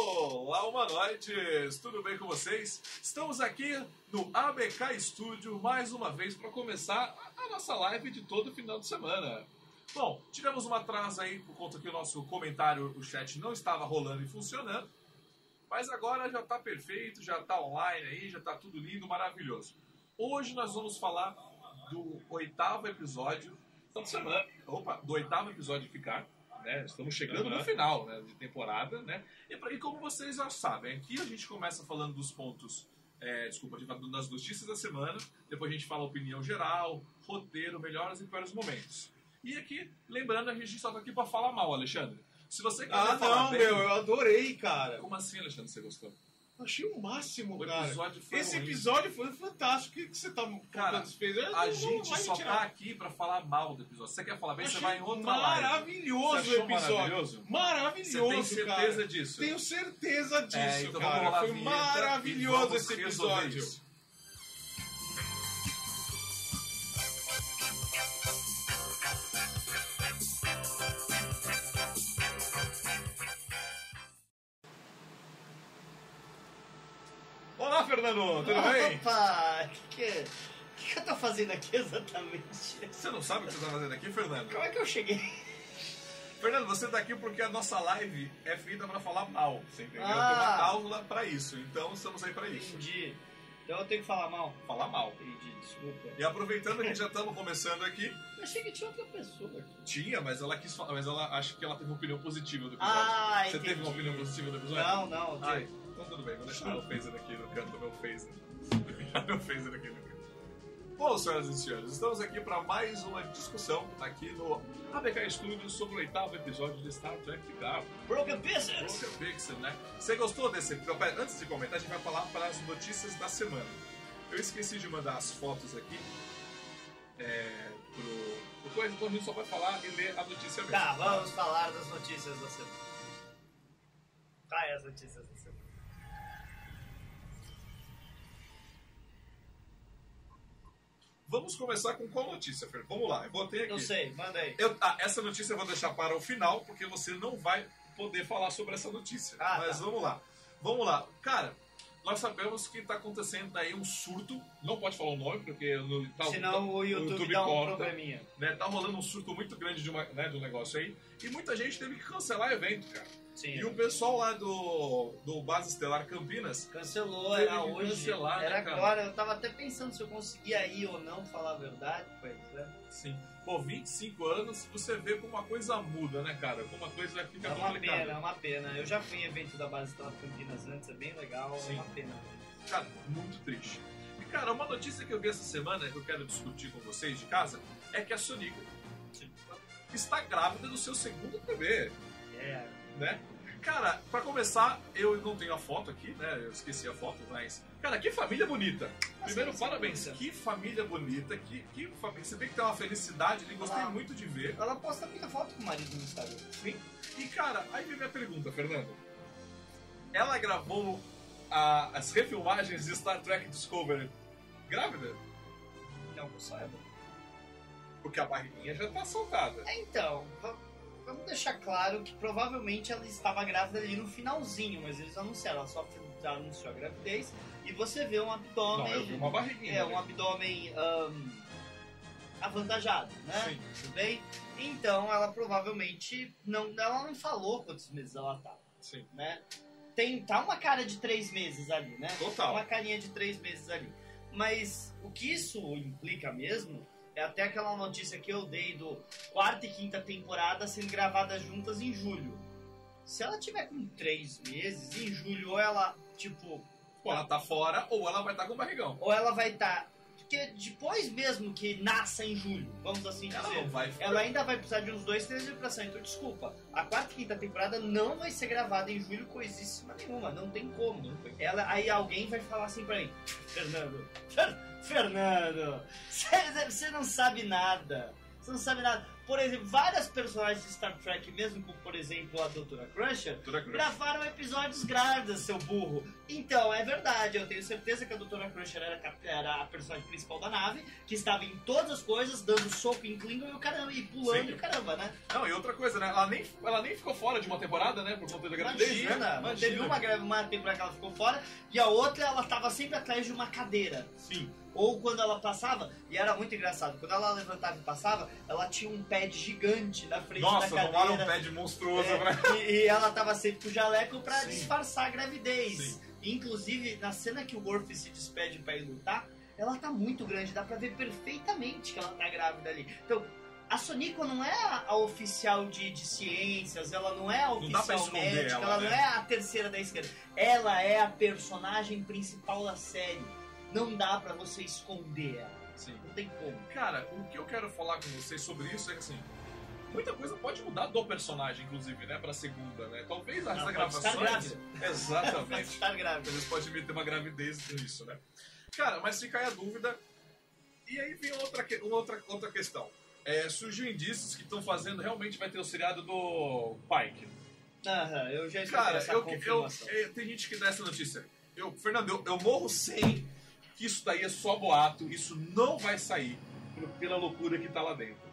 Olá, humanoides! Tudo bem com vocês? Estamos aqui no ABK Studio mais uma vez para começar a nossa live de todo final de semana. Bom, tivemos uma atraso aí por conta que o nosso comentário, o chat não estava rolando e funcionando, mas agora já está perfeito, já está online aí, já está tudo lindo, maravilhoso. Hoje nós vamos falar do oitavo episódio da semana, opa, do oitavo episódio de Ficar. Né? Estamos chegando Uhum. no final né, de temporada, né? E, e como vocês já sabem, aqui a gente começa falando dos pontos, é, desculpa, a gente fala das notícias da semana, depois a gente fala opinião geral, roteiro, melhores e piores momentos. E aqui, lembrando, a gente só tá aqui pra falar mal, Alexandre. Se você quiser Ah, não, bem, meu, eu adorei, cara. como assim, Alexandre, você gostou? Achei o máximo, O cara. episódio foi Esse ruim. episódio foi fantástico. O que, que você tá Cara, contando? Fez? Eu A gente só tirar. tá aqui pra falar mal do episódio. Se você quer falar bem, você vai em outra. Maravilhoso o episódio. maravilhoso? Maravilhoso, Você tem certeza cara. disso? Tenho certeza disso, É, então cara. a Foi maravilhoso esse episódio. Tudo bem? Opa! O que, que, que que eu tô fazendo aqui exatamente? Você não sabe o que você está fazendo aqui, Fernando? Como é que eu cheguei? Fernando, você tá aqui porque a nossa live é feita pra falar mal, você entendeu? Ah. Tem uma cláusula pra isso, então estamos aí pra isso. Entendi. Então eu tenho que falar mal. Falar mal. Entendi, desculpa. E aproveitando que já estamos começando aqui, Eu achei que tinha outra pessoa aqui. tinha, mas ela quis falar, mas ela acho que ela teve uma opinião positiva do episódio. Ah, você entendi. teve uma opinião positiva do episódio? Não, não. Ah, então tudo bem, vou deixar o phaser aqui no canto do meu phaser. Vou deixar meu phaser aqui no canto. Bom, senhoras e senhores, estamos aqui para mais uma discussão aqui no ABK Studios sobre o oitavo episódio de Star Trek Picard. Broken Pieces! Broken Pixel, né? Você gostou desse Antes de comentar, a gente vai falar para as notícias da semana. Eu esqueci de mandar as fotos aqui é, pro, pro coisa, então a gente só vai falar e ler a notícia mesmo. Tá, vamos falar das notícias da semana. Quais as notícias Vamos começar com qual notícia, Fer? Vamos lá, eu botei aqui. Não sei, manda aí. Eu- ah, essa notícia eu vou deixar para o final, porque você não vai poder falar sobre essa notícia. Ah, Mas tá. vamos lá. Vamos lá. Cara, nós sabemos que está acontecendo aí um surto. Não pode falar o nome, porque no, tá, Senão o YouTube, dá um corta. probleminha. né, tá rolando um surto muito grande de, uma, né, de um negócio aí. E muita gente teve que cancelar evento, cara. Sim. E o pessoal lá do, do Base Estelar Campinas Cancelou, era hoje. cancelar, né, era cara? agora. Eu tava até pensando se eu conseguia ir ou não, falar a verdade. Pois é. Sim. Pô, 25 anos, você vê como uma coisa muda, né, cara? Como uma coisa fica É uma complicada. pena, é uma pena. Eu já fui em evento da base Estela Campinas antes, é bem legal, Sim. é uma pena. Cara, muito triste. E, cara, uma notícia que eu vi essa semana, que eu quero discutir com vocês de casa, é que a Sonica está grávida do seu segundo bebê, É, né? Cara, pra começar, eu não tenho a foto aqui, né? Eu esqueci a foto, mas. Cara, que família bonita! Primeiro, sim, parabéns. Que família bonita, que, que família. Você vê que tem uma felicidade ali, gostei muito de ver. ela posta muita foto com o marido no Instagram. Sim. E cara, aí vem minha pergunta, Fernando. Ela gravou a- as refilmagens de Star Trek Discovery grávida? Não, eu saiba. Porque a barriguinha já tá soltada. É, então, vamos deixar claro que provavelmente ela estava grávida ali no finalzinho, mas eles anunciaram, ela só anunciou a gravidez e você vê um Não, abdômen. eu vi uma barriguinha. É, né? um abdômen ahn, avantajado, né? Sim. Tudo bem? Então ela provavelmente não, ela não falou quantos meses ela tava, Sim. né? Tem, tá uma cara de três meses ali, né? Total. Uma carinha de três meses ali. Mas o que isso implica mesmo é até aquela notícia que eu dei do quarta e quinta temporada sendo gravadas juntas em julho. Se ela tiver com três meses, em julho, ou ela, tipo, Ou ela tá fora, ou ela vai estar com barrigão. ou ela vai estar. Porque depois mesmo que nasça em julho, vamos assim Ela dizer. vai Ela ainda vai precisar de uns dois, três de recuperação. Então, desculpa, a quarta e quinta temporada não vai ser gravada em julho coisíssima nenhuma, não tem como. Não. Ela, aí alguém vai falar assim pra mim, Fernando, Fer- Fernando, você não sabe nada. Você não sabe nada. Por exemplo, várias personagens de Star Trek, mesmo como, por exemplo, a Doutora Crusher, Doutora Crusher. gravaram episódios grávidas, seu burro. Então, é verdade, eu tenho certeza que a Doutora Crusher era, era a personagem principal da nave, que estava em todas as coisas, dando soco em Klingon e o caramba, e pulando Sim. e o caramba, né? Não, e outra coisa, né? Ela nem, ela nem ficou fora de uma temporada, né? Por conta da gravidez, Imagina, né? teve uma, uma temporada que ela ficou fora, e a outra ela tava sempre atrás de uma cadeira. Sim. Ou quando ela passava, e era muito engraçado, quando ela levantava e passava, ela tinha um pad gigante na frente Nossa, da cadeira. um pad monstruoso, É, né? e, e ela tava sempre com o jaleco pra Sim. disfarçar a gravidez. Sim. Inclusive, na cena que o Worf se despede pra ir lutar, ela tá muito grande, dá pra ver perfeitamente que ela tá grávida ali. Então, a Sonico não é a, oficial de, de ciências, ela não é a pra oficial médica, ela, ela, né? não é a terceira da esquerda. Ela é a personagem principal da série. Não dá pra você esconder ela. Sim. Não tem como. Cara, o que eu quero falar com vocês sobre isso é que, assim, muita coisa pode mudar do personagem, inclusive, né? Pra segunda, né? Talvez as Ela pode estar gravações... grávida. Pode Exatamente. estar grávida. Eles podem vir ter uma gravidez nisso, né? Cara, mas fica aí a dúvida. E aí vem outra, outra, outra questão. É, surgiu indícios que estão fazendo, realmente vai ter o seriado do Pike. Aham, eu já Cara, eu, eu, confirmação. é, tem gente que dá essa notícia. Eu, Fernando, eu, eu morro sem que isso daí é só boato, isso não vai sair pela loucura que tá lá dentro.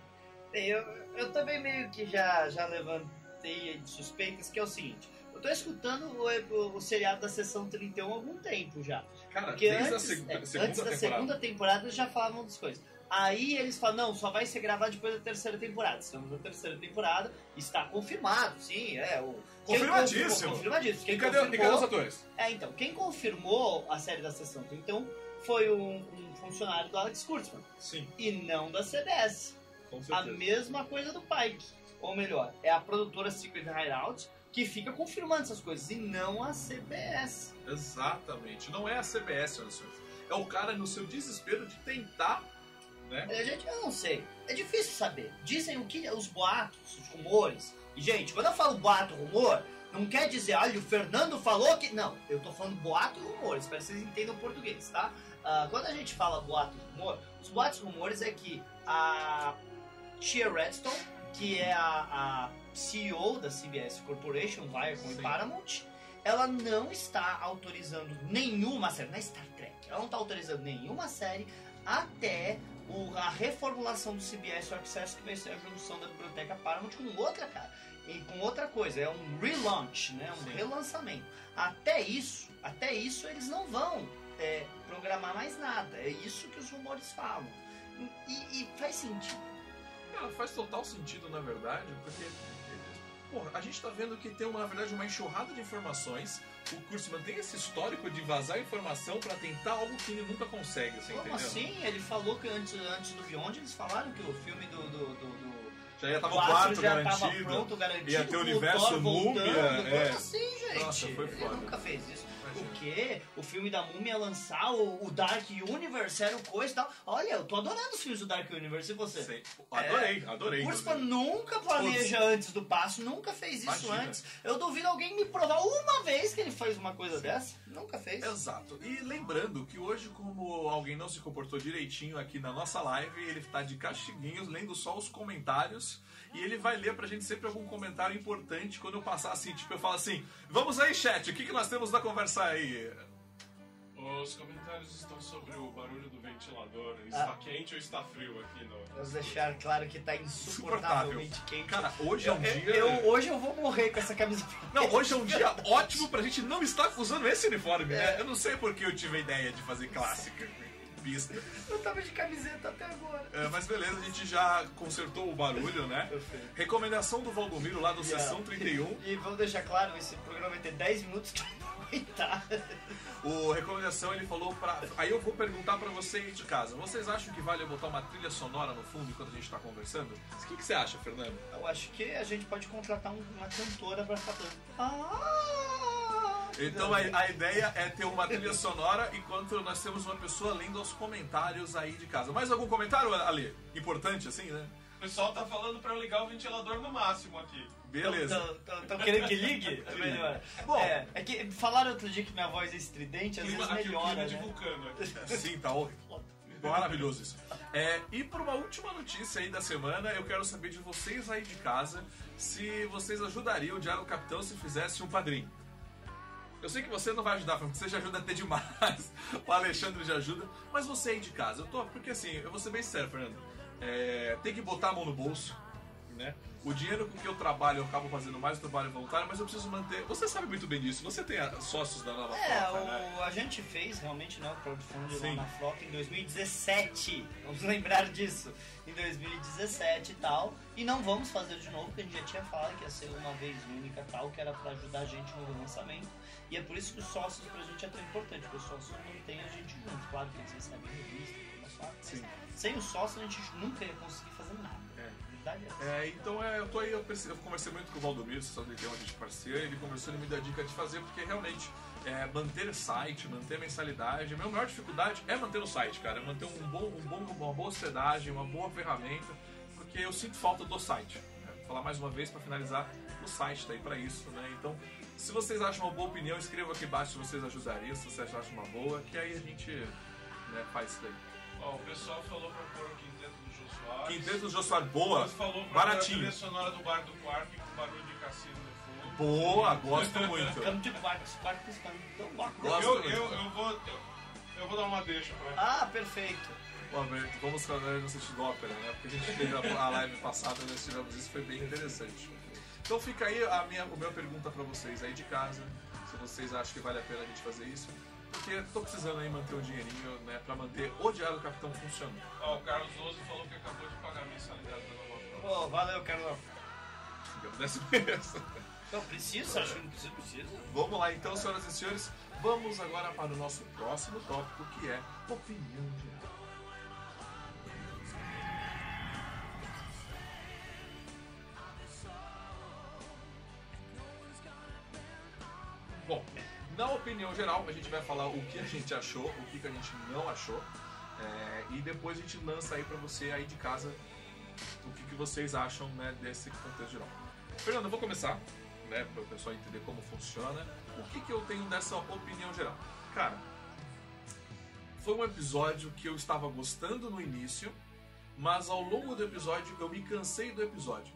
Eu, eu também meio que já, já levantei suspeitas, que é o seguinte. Eu tô escutando o, o, seriado da sessão 31 há algum tempo já. Cara, Porque antes, a seg- é, segunda antes da temporada. segunda temporada eles já falavam das coisas. Aí eles falam, não, só vai ser gravado depois da terceira temporada. Estamos na terceira temporada, está confirmado, sim, é. O, Confirmadíssimo. Confirmadíssimo. Quem E cadê, e cadê confirmou- os atores? É, então, quem confirmou a série da sessão 31 foi um, um funcionário do Alex Kurtzman, Sim, e não da CBS. com A certeza. mesma coisa do Pike. Ou melhor, é a produtora Secret Hideout que fica confirmando essas coisas e não a CBS. Exatamente. Não é a CBS, senhoras e senhores. É o cara no seu desespero de tentar, né? É, gente, eu não sei. É difícil saber. Dizem o que os boatos, os rumores. E, gente, quando eu falo boato, rumor, não quer dizer, olha, o Fernando falou que. Não, eu tô falando boato e rumores, espero que vocês entendam português, tá? Ah, quando a gente fala boato e rumor, os boatos e rumores é que a Tia Redstone, que é a, a CEO da CBS Corporation, Viacom e Sim. Paramount, ela não está autorizando nenhuma série, é Star Trek, ela não está autorizando nenhuma série até o- a reformulação do CBS Access, que vai ser a junção da biblioteca Paramount com outra, cara. E com outra coisa, é um relaunch, né? Um Sim. relançamento. Até isso, até isso eles não vão é, programar mais nada. É isso que os rumores falam. E, e faz sentido. Cara, faz total sentido, na verdade, porque. Porra, a gente tá vendo que tem, uma, na verdade, uma enxurrada de informações. O Kurtzman tem esse histórico de vazar informação pra tentar algo que ele nunca consegue, você Como entendeu? assim? Ele falou que antes, antes do Beyond eles falaram que o filme do. do, do, do Já ia tava o quarto já garantido. tava pronto, garantido. Ia ter o universo Thor voltando. Múmia, é. Como assim, gente? Nossa, foi Ele foda. nunca fez isso. O quê? O filme da Múmia ia lançar o, o Dark Universe, era o coisa e tal. Olha, eu tô adorando os filmes do Dark Universe, e você? Sei. Adorei, adorei. O inclusive. nunca planeja antes do passo, nunca fez isso Imagina. antes. Eu duvido alguém me provar uma vez que ele fez uma coisa dessa. Nunca fez. Exato. E lembrando que hoje, como alguém não se comportou direitinho aqui na nossa live, ele tá de castiguinhos, lendo só os comentários. E ele vai ler pra gente sempre algum comentário importante quando eu passar assim, tipo, eu falo assim, vamos aí, chat, o que, que nós temos na conversa aí? Os comentários estão sobre o barulho do ventilador. Está Ah. quente ou está frio aqui no. Vamos deixar claro que tá insuportavelmente quente. Cara, hoje é um Eu- dia. eu- hoje eu vou morrer com essa camisa. Não, hoje é um dia ótimo pra gente não estar usando esse uniforme, É. né? Eu não sei porque eu tive a ideia de fazer clássica pista. Eu tava de camiseta até agora. É, mas beleza, a gente já consertou o barulho, né? Perfeito. Recomendação do Valdomiro lá do Yeah. Sessão 31. E vamos deixar claro, esse programa vai ter 10 minutos que aguentar. O recomendação ele falou pra. Aí eu vou perguntar pra vocês de casa. Vocês acham que vale eu botar uma trilha sonora no fundo enquanto a gente tá conversando? O que, que você acha, Fernando? Eu acho que a gente pode contratar um- uma cantora pra ficar dando. Ah! Então a, a ideia é ter uma trilha sonora enquanto nós temos uma pessoa lendo os comentários aí de casa. Mais algum comentário, Ali? Importante assim, né? O pessoal tá falando pra eu ligar o ventilador no máximo aqui. Beleza. Estão querendo que ligue? É melhor. Bom. É, é que falaram outro dia que minha voz é estridente, às Clima, vezes aqui o melhora, clima de né? vulcano aqui. Sim, tá horrível. Maravilhoso isso. É, e por uma última notícia aí da semana, eu quero saber de vocês aí de casa se vocês ajudariam o Diário Capitão se fizesse um padrinho. Eu sei que você não vai ajudar, porque você já ajuda até demais. o Alexandre já ajuda. Mas você aí de casa, eu tô. Porque assim, eu vou ser bem sério, Fernando. É, tem que botar a mão no bolso, né? O dinheiro com que eu trabalho, eu acabo fazendo mais trabalho voluntário, mas eu preciso manter. Você sabe muito bem disso. Você tem sócios da Nova É, Frota, o- né? a gente fez realmente né, o crowdfunding lá Sim. na Frota em 2017. Vamos lembrar disso. Em 2017 e tal. E não vamos fazer de novo, porque a gente já tinha falado que ia ser uma vez única tal, que era pra ajudar a gente no lançamento. E é por isso que os sócios pra gente é tão importante, porque os sócios mantêm a gente junto. Claro que eles recebem revista, mas Sim. sem os sócios a gente nunca ia conseguir fazer nada. É. Então é, eu tô aí, eu, pensei- eu conversei muito com o Valdomiro, que é uma gente parceira, ele conversou e me deu a dica de fazer, porque realmente é, manter site, manter mensalidade, a minha maior dificuldade é manter o site, cara, é manter um bom, um bom, uma boa hospedagem, uma boa ferramenta, porque eu sinto falta do site. né? Vou falar mais uma vez para finalizar, o site tá aí para isso, né? Então, se vocês acham uma boa opinião, escrevam aqui embaixo se vocês ajudariam, se vocês acham uma boa, que aí a gente né, faz isso daí. Ó, o pessoal falou pra pôr o quinteto do Jô Soares. Boa, baratinho. a sonora do Bar do Quark com barulho de cassino no fundo. Boa, gosto muito. Ficamos de quartos, quartos, então Gosto Eu, muito. eu, eu, vou, eu, eu vou dar uma deixa pra Ah, perfeito. Velho, Vamos falar no sentido ópera, né? Porque a gente fez a, a live passada, nós tivemos isso, foi bem interessante. Então fica aí a minha, a minha pergunta pra vocês aí de casa, se vocês acham que vale a pena a gente fazer isso. Porque tô precisando aí manter um dinheirinho, né, pra manter o Diário do Capitão funcionando. Ó, o Carlos Oso falou que acabou de pagar a mensalidade da Nova Frota. Pô, valeu, Carlão. Agradece mesmo. Então, precisa? Acho que não precisa, precisa. Vamos lá então, senhoras e senhores, vamos agora para o nosso próximo tópico, que é opinião geral. Bom, na opinião geral, a gente vai falar o que a gente achou, o que, que a gente não achou, é, e depois a gente lança aí pra você aí de casa o que, que vocês acham né, desse contexto geral. Fernando, eu vou começar, né, para o pessoal entender como funciona. O que, que eu tenho dessa opinião geral? Cara, foi um episódio que eu estava gostando no início, mas ao longo do episódio eu me cansei do episódio.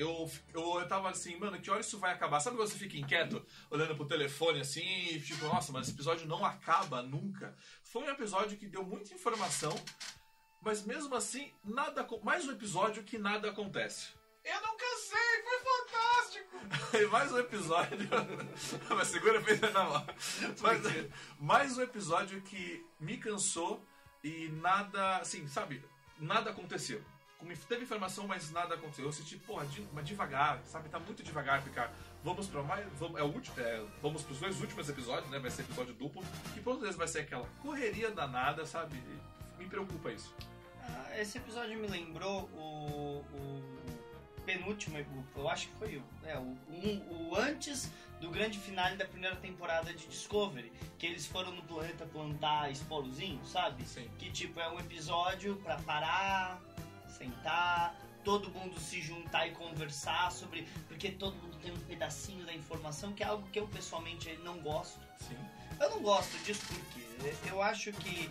Eu, eu, eu tava assim, mano, que hora isso vai acabar? Sabe quando você fica inquieto, olhando pro telefone assim, e tipo, nossa, mas esse episódio não acaba nunca? Foi um episódio que deu muita informação, mas mesmo assim, nada, mais um episódio que nada acontece. Eu não cansei, foi fantástico! E mais um episódio. Mas segura bem na mão. Mais, mais um episódio que me cansou e nada. Assim, sabe? Nada aconteceu. Teve informação, mas nada aconteceu. Eu senti, porra, de- mas devagar, sabe? Tá muito devagar ficar. Vamos pra mais. Vamos, é o último, é, vamos pros dois últimos episódios, né? Vai ser episódio duplo. E todos eles vai ser aquela correria danada, sabe? Me preocupa isso. Ah, esse episódio me lembrou o, o penúltimo, eu acho que foi o, é, o, um- o antes do grande finale da primeira temporada de Discovery, que eles foram no planeta plantar espolozinho, sabe? Sim. Que tipo é um episódio pra parar, sentar, todo mundo se juntar e conversar sobre, porque todo mundo tem um pedacinho da informação, que é algo que eu pessoalmente não gosto. Sim. Eu não gosto disso porque eu acho que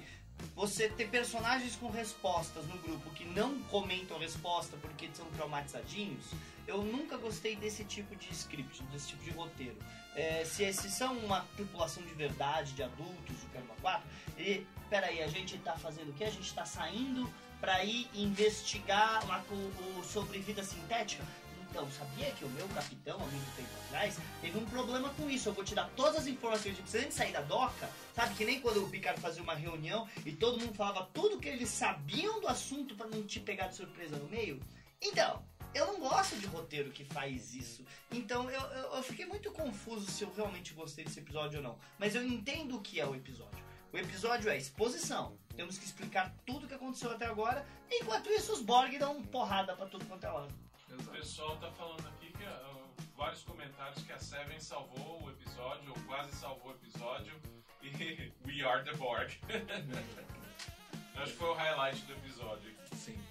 você ter personagens com respostas no grupo que não comentam a resposta porque são traumatizadinhos, eu nunca gostei desse tipo de script, desse tipo de roteiro. É, se esses são uma tripulação de verdade, de adultos, do Caramba 4, e peraí, a gente tá fazendo o quê? A gente tá saindo pra ir investigar o, o- sobre vida sintética? Então, sabia que o meu capitão, há muito tempo atrás, teve um problema com isso. Eu vou te dar todas as informações. Tipo, se a gente sair da doca, sabe que nem quando o Picard fazia uma reunião e todo mundo falava tudo que eles sabiam do assunto pra não te pegar de surpresa no meio? Então, eu não gosto de roteiro que faz isso. Então, eu, eu, eu fiquei muito confuso se eu realmente gostei desse episódio ou não. Mas eu entendo o que é o episódio. O episódio é exposição. Temos que explicar tudo o que aconteceu até agora. Enquanto isso, os Borg dão porrada pra tudo quanto é lado. O pessoal tá falando aqui que ah, vários comentários que a Seven salvou o episódio, ou quase salvou o episódio, e We Are the Borg. Eu Acho que foi o highlight do episódio. Sim.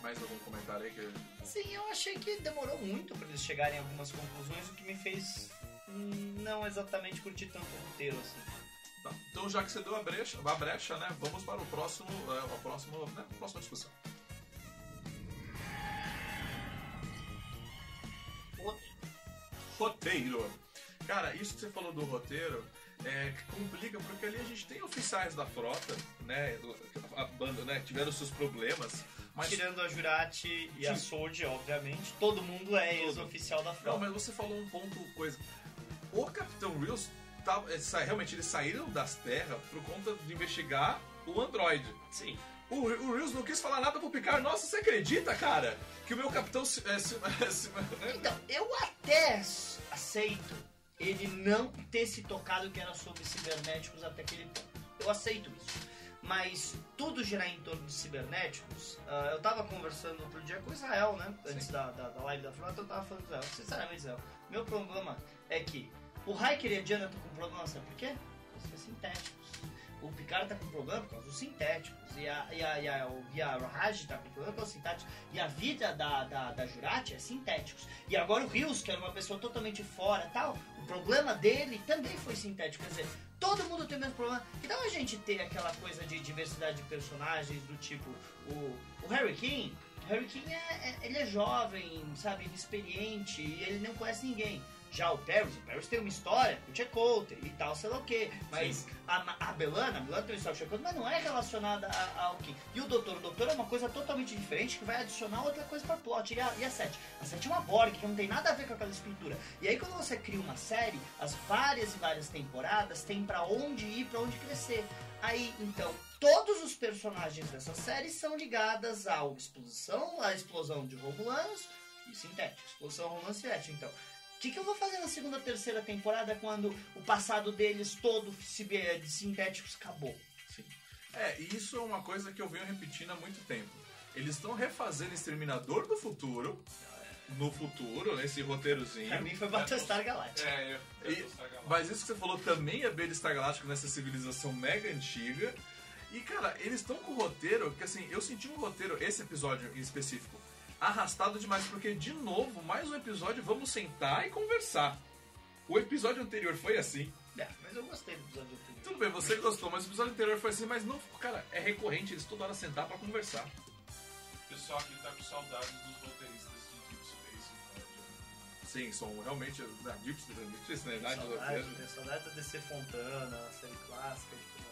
Mais algum comentário aí que. Sim, eu achei que demorou muito pra eles chegarem a algumas conclusões, o que me fez hum, não exatamente curtir tanto o roteiro assim. Tá. Então, já que você deu a brecha, a brecha, né? Vamos para o próximo, é, a próxima, né, a próxima discussão. Roteiro. Cara, isso que você falou do roteiro é, que complica, porque ali a gente tem oficiais da frota, né? A banda, né? Tiveram seus problemas. Mas Tirando a Jurati e a. Sword, obviamente, todo mundo é ex-oficial da Não, frota. mas você falou um ponto, coisa. O Capitão Reels, tava, é, sa- realmente, eles saíram das terras por conta de investigar o Android. Sim. O, o Reels não quis falar nada pro Picard. Nossa, você acredita, cara? Que o meu capitão se, é, se- se- né? Então, eu até aceito ele não ter se tocado que era sobre cibernéticos até aquele ponto. Eu aceito isso. Mas tudo girar em torno de cibernéticos. ah, eu tava conversando outro dia com o Israel, né? Antes da, da, da live da frota, eu tava falando com o Israel. Sinceramente, Israel, meu problema é que o Hiker e a Diana estão com problema, sabe por quê? Por causa dos sintéticos. O Picard tá com problema por causa dos sintéticos. E a, e a, e a, e a Raj tá com problema por causa dos sintéticos. E a vida da, da, da Jurati é sintéticos. E agora o Rios, que era uma pessoa totalmente fora tal, o problema dele também foi sintético. Quer dizer, todo mundo tem o mesmo problema. Então a gente ter aquela coisa de diversidade de personagens, do tipo o, o Harry King. O Harry King é, é- ele é jovem, sabe, inexperiente, e ele não conhece ninguém. Já o Paris, o Paris tem uma história, o Tchecoter e tal, sei lá o quê. Mas a, a Belana, a Belana tem uma história com o Tchecoter, mas não é relacionada a- ao King. E o Doutor, o Doutor é uma coisa totalmente diferente que vai adicionar outra coisa para plot. E a, e a Sete? A Sete é uma Borg, que não tem nada a ver com aquela estrutura. E aí quando você cria uma série, as várias e várias temporadas tem pra onde ir, pra onde crescer. Aí, então, todos os personagens dessa série são ligadas à exposição, à explosão de Romulanos e sintéticos. Explosão Romulano e sintético. Então, que, que eu vou fazer na segunda, terceira temporada quando o passado deles todo ciber- de sintéticos acabou? Sim. É, e isso é uma coisa que eu venho repetindo há muito tempo. Eles estão refazendo Exterminador do Futuro, no futuro, nesse roteirozinho. Pra mim foi Battlestar Galactica. É, eu, eu E-. Mas isso que você falou também é Battlestar Galáctico nessa civilização mega antiga. E, cara, eles estão com o roteiro, que assim, eu senti um roteiro, esse episódio em específico, arrastado demais, porque, de novo, mais um episódio, vamos sentar e conversar. O episódio anterior foi assim. É, mas eu gostei do episódio anterior. Tudo bem, você gostou, mas o episódio anterior foi assim, mas não, cara, é recorrente, eles toda hora sentar pra conversar. O pessoal aqui tá com saudades dos roteiristas de Deep Space Nine. Sim, são realmente. Na Deep Deep Space Nine, Tem do saudade, tem saudade da DC Fontana, a série clássica de.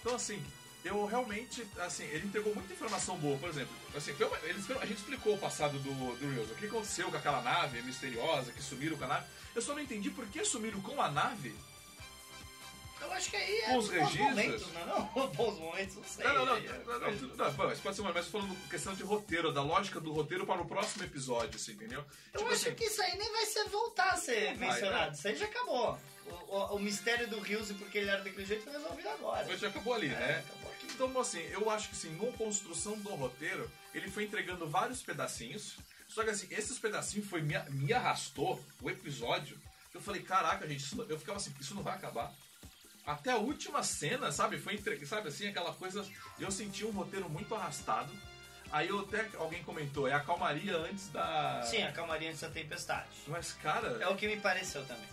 Então, assim, eu realmente, assim, ele entregou muita informação boa, por exemplo. Assim, uma- eles, a gente explicou o passado do, do Reels, o que aconteceu com aquela nave misteriosa, que sumiram com a nave. Eu só não entendi por que sumiram com a nave. Eu acho que aí é os bons registros? momentos, não é não? Bons momentos, não sei. Não, não, não, não, não, não, mas pode ser mas falando questão de roteiro, da lógica do roteiro para o próximo episódio, assim, entendeu? Eu Tipo acho assim, que isso aí nem vai ser voltar a ser Não vai, mencionado. né? Isso aí já acabou. O, mistério do Rios e porque ele era daquele jeito foi resolvido agora. já acabou ali, É, né? acabou. Então, assim, eu acho que assim, na construção do roteiro, ele foi entregando vários pedacinhos. Só que assim, esses pedacinhos foi, me, me arrastou o episódio. Eu falei, caraca, gente, isso eu ficava assim, isso não vai acabar. Até a última cena, sabe? Foi entre, sabe assim, aquela coisa. Eu senti um roteiro muito arrastado. Aí eu até alguém comentou, é a calmaria antes da. Sim, a calmaria antes da tempestade. Mas, cara. É o que me pareceu também.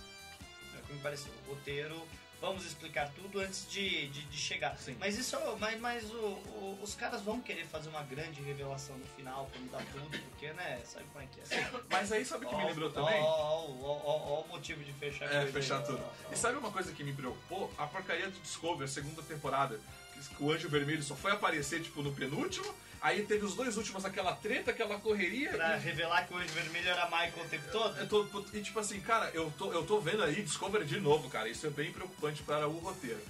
É o que me pareceu. O roteiro, vamos explicar tudo antes de, de, de chegar. Sim. Mas isso, mas, mas o- o- os caras vão querer fazer uma grande revelação no final, como dá tudo, porque, né, sabe como é que é. Mas aí sabe o que me lembrou também? Ó, o motivo de fechar a É, fechar aí, tudo. E sabe uma coisa que me preocupou? A porcaria do Discovery, segunda temporada. Que o Anjo Vermelho só foi aparecer, tipo, no penúltimo. Aí teve os dois últimos, aquela treta, aquela correria. Pra e- revelar que o Anjo Vermelho era Michael o tempo todo? eu tô- e tipo assim, cara, eu tô, eu tô vendo aí Discovery de novo, cara. Isso é bem preocupante para o roteiro.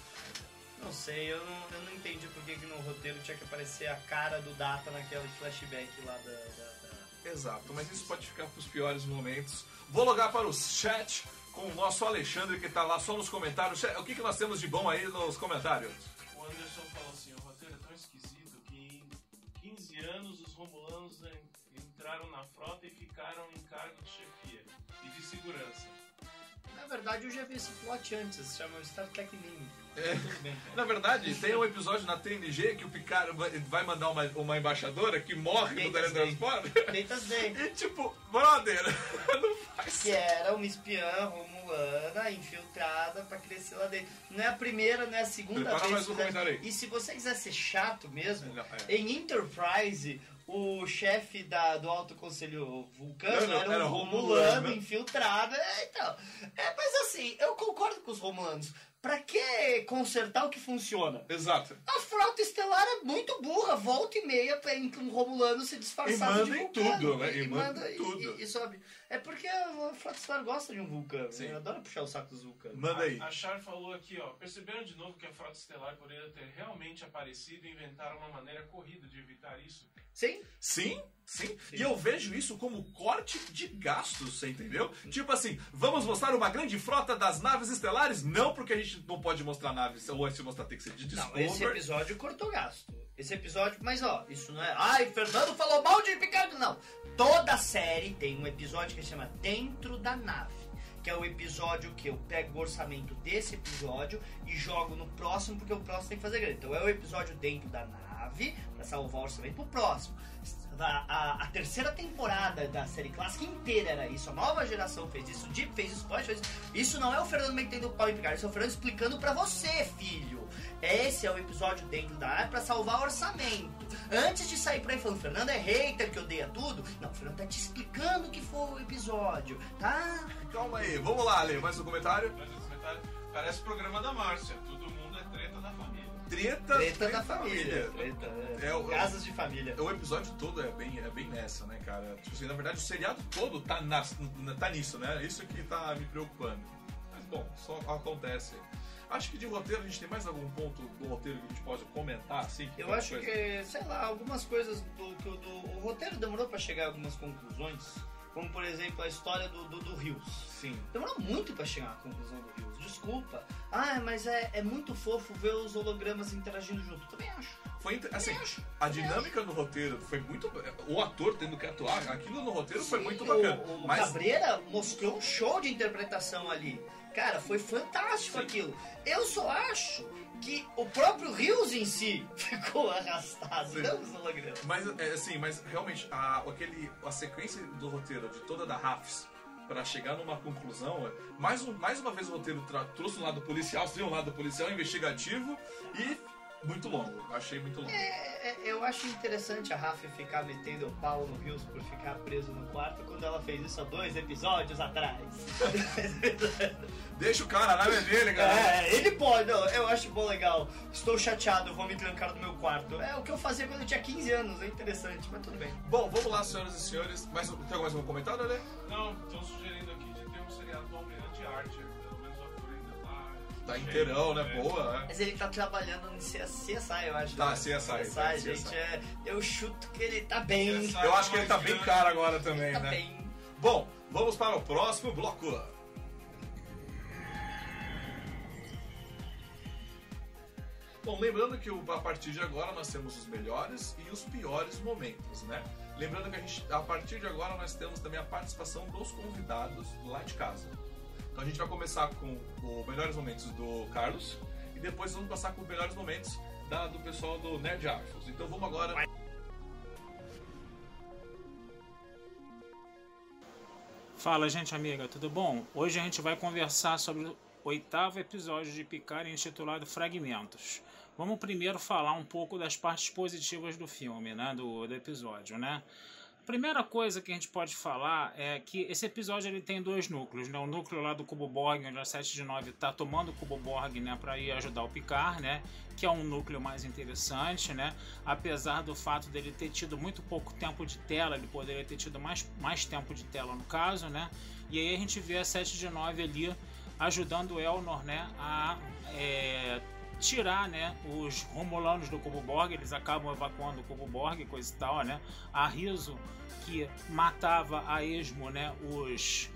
Não sei, eu não, eu não entendi por que, que no roteiro tinha que aparecer a cara do Data naquele flashback lá da. da- da- Exato, mas isso pode ficar pros piores momentos. Vou logar para o chat com o nosso Alexandre, que tá lá só nos comentários. O que, que nós temos de bom aí nos comentários? Entraram na frota e ficaram em cargo de chefia e de segurança. Na verdade, eu já vi esse plot antes. Se chama Star Trek Name. É. Bem. Na verdade, tem um episódio na TNG que o Picard vai- mandar uma, uma embaixadora que morre no Data teletransporte. Day. E tipo, brother, não faz Que era uma espiã romulana infiltrada pra crescer lá dentro. Não é a primeira, não é a segunda Prepara vez. mais um comentário aí. E se você quiser ser chato mesmo, Não, é. em Enterprise, o chefe da, do Alto Conselho Vulcano Não, não, era um era romulano romulano. infiltrado. É, então. É, mas assim, eu concordo com os romulanos. Pra que consertar o que funciona? Exato. A frota estelar é muito burra, volta e meia tem um Romulano se disfarçado E de manda em vulcano. tudo, né? E, E manda em tudo. E, e sobe. É porque a frota estelar gosta de um vulcano. Sim. né? Adora puxar o saco dos vulcanos. Manda aí. A, a Char falou aqui, ó. Perceberam de novo que a Frota Estelar poderia ter realmente aparecido e inventaram uma maneira corrida de evitar isso? Sim? Sim, sim. E eu vejo isso como corte de gastos, você entendeu? Tipo assim, vamos mostrar uma grande frota das naves estelares? Não, porque a gente não pode mostrar naves, ou de mostrar tem que ser de Não, Discovery. esse episódio cortou gasto. Esse episódio, mas ó, isso não é. Ai, Fernando falou mal de Picard. Não. Toda série tem um episódio que se chama Dentro da Nave. Que é o episódio que eu pego o orçamento desse episódio e jogo no próximo, porque o próximo tem que fazer grande. Então é o episódio dentro da nave, pra salvar o orçamento pro próximo. A, a- a terceira temporada da série clássica inteira era isso. A nova geração fez isso, o Deep fez isso, o Flash fez isso. Isso não é o Fernando metendo o pau em Picard, isso é o Fernando explicando pra você, filho. Esse é o episódio dentro da área pra salvar o orçamento. Antes de sair por aí falando, Fernando é hater que odeia tudo. Não, o Fernando tá te explicando o que foi o episódio, tá? Calma aí, vamos lá, Ale, mais um comentário. Mas esse comentário parece o programa da Márcia. Todo Treta, Treta da família. Treta, É Casas de família. O episódio todo é bem, é bem nessa, né, cara? Tipo assim, na verdade, o seriado todo tá, nas- tá nisso, né? Isso que tá me preocupando. Mas, bom, só acontece. Acho que de roteiro a gente tem mais algum ponto do roteiro que a gente pode comentar, assim? Eu acho coisa? que, sei lá, algumas coisas do, que o- do, o roteiro demorou pra chegar a algumas conclusões. Como, por exemplo, a história do, do, do Rios. Sim. Demorou muito pra chegar à conclusão do Rios. Desculpa. Ah, mas é, é muito fofo ver os hologramas interagindo junto. Também acho. Foi, assim, acho. a dinâmica do roteiro foi muito... O ator tendo que atuar, aquilo no roteiro foi Sim, muito o- bacana. O, mas Cabreira mostrou um show de interpretação ali. Cara, foi fantástico Sim. aquilo. Eu só acho que o próprio Rios em si ficou arrastado, Sim. não os hologramas. Mas, é, assim, mas realmente, a, aquele, a sequência do roteiro, de toda da Rafs, pra chegar numa conclusão, é, mais, mais uma vez o roteiro trouxe um lado policial, sim, um lado policial investigativo e muito longo. Achei muito longo. É, é, eu acho interessante a Rafa ficar metendo o pau no Rios por ficar preso no quarto quando ela fez isso há dois episódios atrás. Deixa o cara, a nave é dele, galera. É, ele pode, não, eu acho bom legal. Estou chateado, vou me trancar no meu quarto. É o que eu fazia quando eu tinha 15 anos, é interessante, mas tudo bem. Bom, vamos lá, senhoras e senhores. Mais, tem mais algum comentário, né? Não, estão sugerindo aqui de ter um seriado do Almirante Archer. Pelo menos a tá. Inteirão, né? né? Boa, né? Mas ele tá trabalhando no CSI, eu acho. Tá, né? CSI, tá, CSI, gente. É- eu chuto que ele tá bem. CSI. Eu acho que ele tá bem caro agora também, Tá né? bem. Bom, vamos para o próximo bloco. Bom, lembrando que o- a partir de agora nós temos os melhores e os piores momentos, né? Lembrando que a, gente, a partir de agora nós temos também a participação dos convidados lá de casa. Então a gente vai começar com os melhores momentos do Carlos e depois vamos passar com os melhores momentos da- do pessoal do Nerd Arfos. Então vamos agora. Fala, gente amiga, tudo bom? Hoje a gente vai conversar sobre o oitavo episódio de Picard intitulado Fragmentos. Vamos primeiro falar um pouco das partes positivas do filme, né, do, do episódio, né? Primeira coisa que a gente pode falar é que esse episódio ele tem dois núcleos, né? O núcleo lá do Cubo Borg, onde a 7 de 9 está tomando o Cubo Borg, né, para ir ajudar o Picard, né? Que é um núcleo mais interessante, né? Apesar do fato dele ter tido muito pouco tempo de tela, ele poderia ter tido mais, mais tempo de tela no caso, né? E aí a gente vê a 7 de 9 ali ajudando o Elnor, né, a é, tirar, né, os Romulanos do Cubo Borg, eles acabam evacuando o Cubo Borg, coisa e tal, né? A Riso que matava a esmo, né, os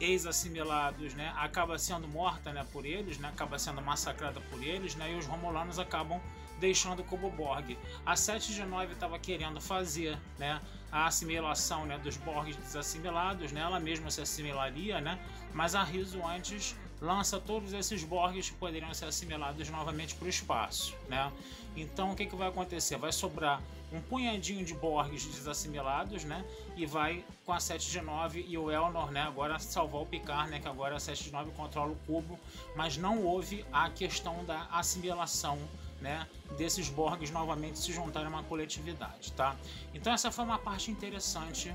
ex-assimilados, né, acaba sendo morta, né, por eles, né, acaba sendo massacrada por eles, né, e os Romulanos acabam deixando como Borg. A 7 de 9 estava querendo fazer né, a assimilação né, dos Borgs desassimilados, né, ela mesma se assimilaria, né, mas a Riso antes lança todos esses Borgs que poderiam ser assimilados novamente para o espaço. Né? Então o que, que vai acontecer? Vai sobrar um punhadinho de Borgs desassimilados, né? E vai com a 7 de 9 e o Elnor, né? Agora salvar o Picard, né? Que agora a 7 de 9 controla o cubo, mas não houve a questão da assimilação né, desses Borgs novamente se juntarem a uma coletividade, tá? Então essa foi uma parte interessante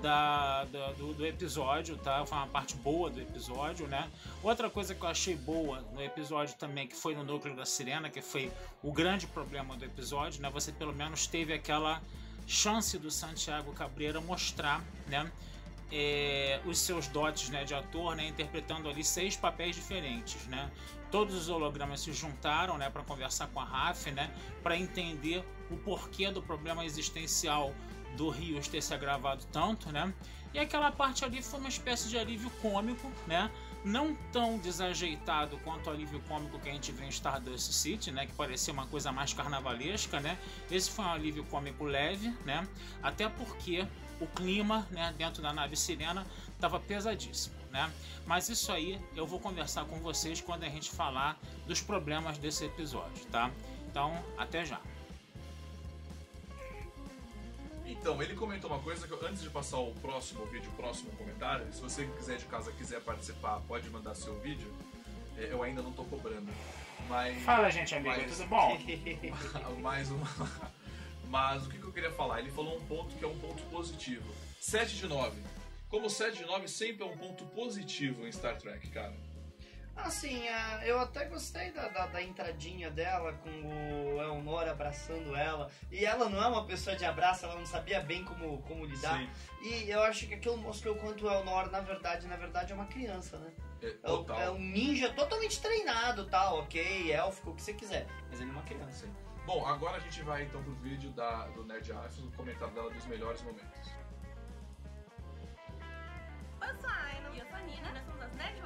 da, da do, do, episódio, tá? Foi uma parte boa do episódio, né? Outra coisa que eu achei boa no episódio também, que foi no núcleo da Sirena, que foi o grande problema do episódio, né? Você pelo menos teve aquela chance do Santiago Cabreira mostrar, né? É, os seus dotes né, de ator, né, interpretando ali seis papéis diferentes, né? Todos os hologramas se juntaram, né, para conversar com a Raf, né, para entender o porquê do problema existencial do Rios ter se agravado tanto, né? E aquela parte ali foi uma espécie de alívio cômico, né? Não tão desajeitado quanto o alívio cômico que a gente vê em Stardust City, né? Que parecia uma coisa mais carnavalesca, né? Esse foi um alívio cômico leve, né? Até porque o clima, né, dentro da nave Sirena estava pesadíssimo, né? Mas isso aí eu vou conversar com vocês quando a gente falar dos problemas desse episódio, tá? Então, até já. Então, ele comentou uma coisa que eu, antes de passar o próximo vídeo, o próximo comentário, se você quiser de casa quiser participar, pode mandar seu vídeo. É, eu ainda não tô cobrando. Mas. Fala, gente, amigo, mas, tudo bom? mais uma. Mas o que, que eu queria falar? Ele falou um ponto que é um ponto positivo. 7 de 9. Como 7 de 9 sempre é um ponto positivo em Star Trek, cara. Assim, eu até gostei da, da, da, entradinha dela com o Elnor abraçando ela. E ela não é uma pessoa de abraço, ela não sabia bem como, como lidar. Sim. E eu acho que aquilo mostrou quanto o Elnor, na verdade, na verdade, é uma criança, né? É, é, é um ninja totalmente treinado, tal, tá, ok, élfico, o que você quiser. Mas ele é uma criança. Sim. Bom, agora a gente vai então pro vídeo da, do Nerd no comentário dela dos melhores momentos. Oi, eu sou a Aina. E eu sou a Nina. Nós somos as Nerd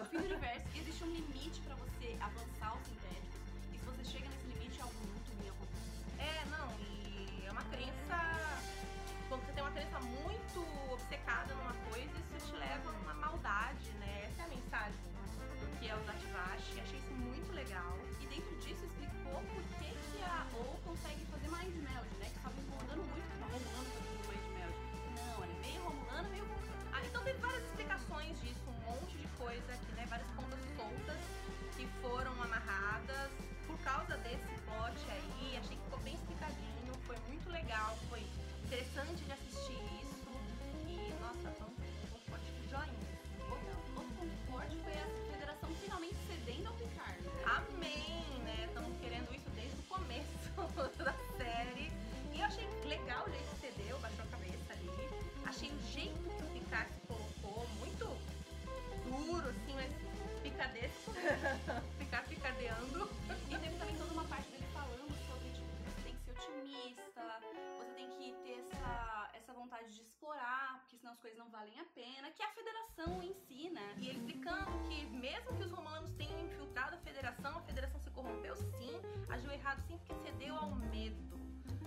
universo. fim do universo. Existe um limite pra você avançar senão as coisas não valem a pena, que a federação em si, né? E ele explicando que mesmo que os romanos tenham infiltrado a federação, a federação se corrompeu sim, agiu errado sim, porque cedeu ao medo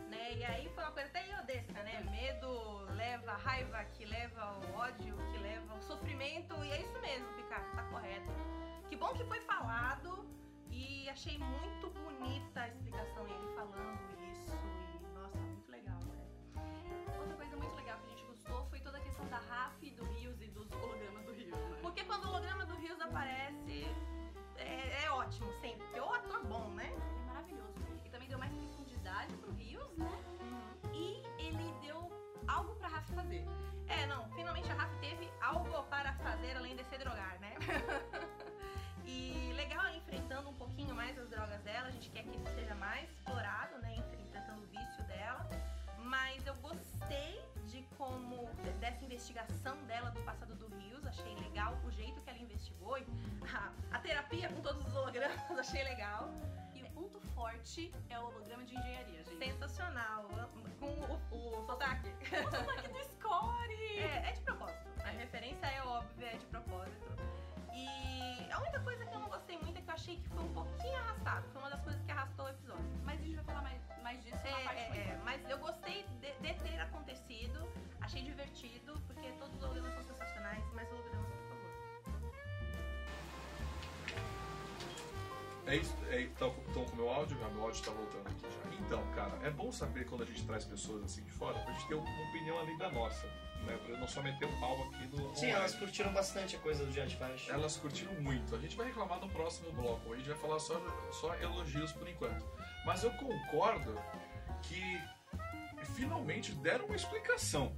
né? E aí foi uma coisa até iodesca, né? Medo leva a raiva, que leva ao ódio, que leva ao sofrimento. E é isso mesmo, Picard, tá correto. Que bom que foi falado e achei muito bonita a explicação dele falando achei legal. E o ponto forte é o holograma de engenharia, gente. Sensacional, com o, o sotaque. O sotaque do Score! É, é de propósito. A referência é óbvia, é de propósito. E a única coisa que eu não gostei muito é que eu achei que foi um pouquinho está voltando aqui já. Então, cara, é bom saber quando a gente traz pessoas assim de fora, pra gente ter uma opinião além da nossa. Né? Pra não só meter um pau aqui no. Sim, online. elas curtiram bastante a coisa do Jet Baixo. Elas curtiram muito. A gente vai reclamar no próximo bloco. A gente vai falar só, só elogios por enquanto. Mas eu concordo que finalmente deram uma explicação.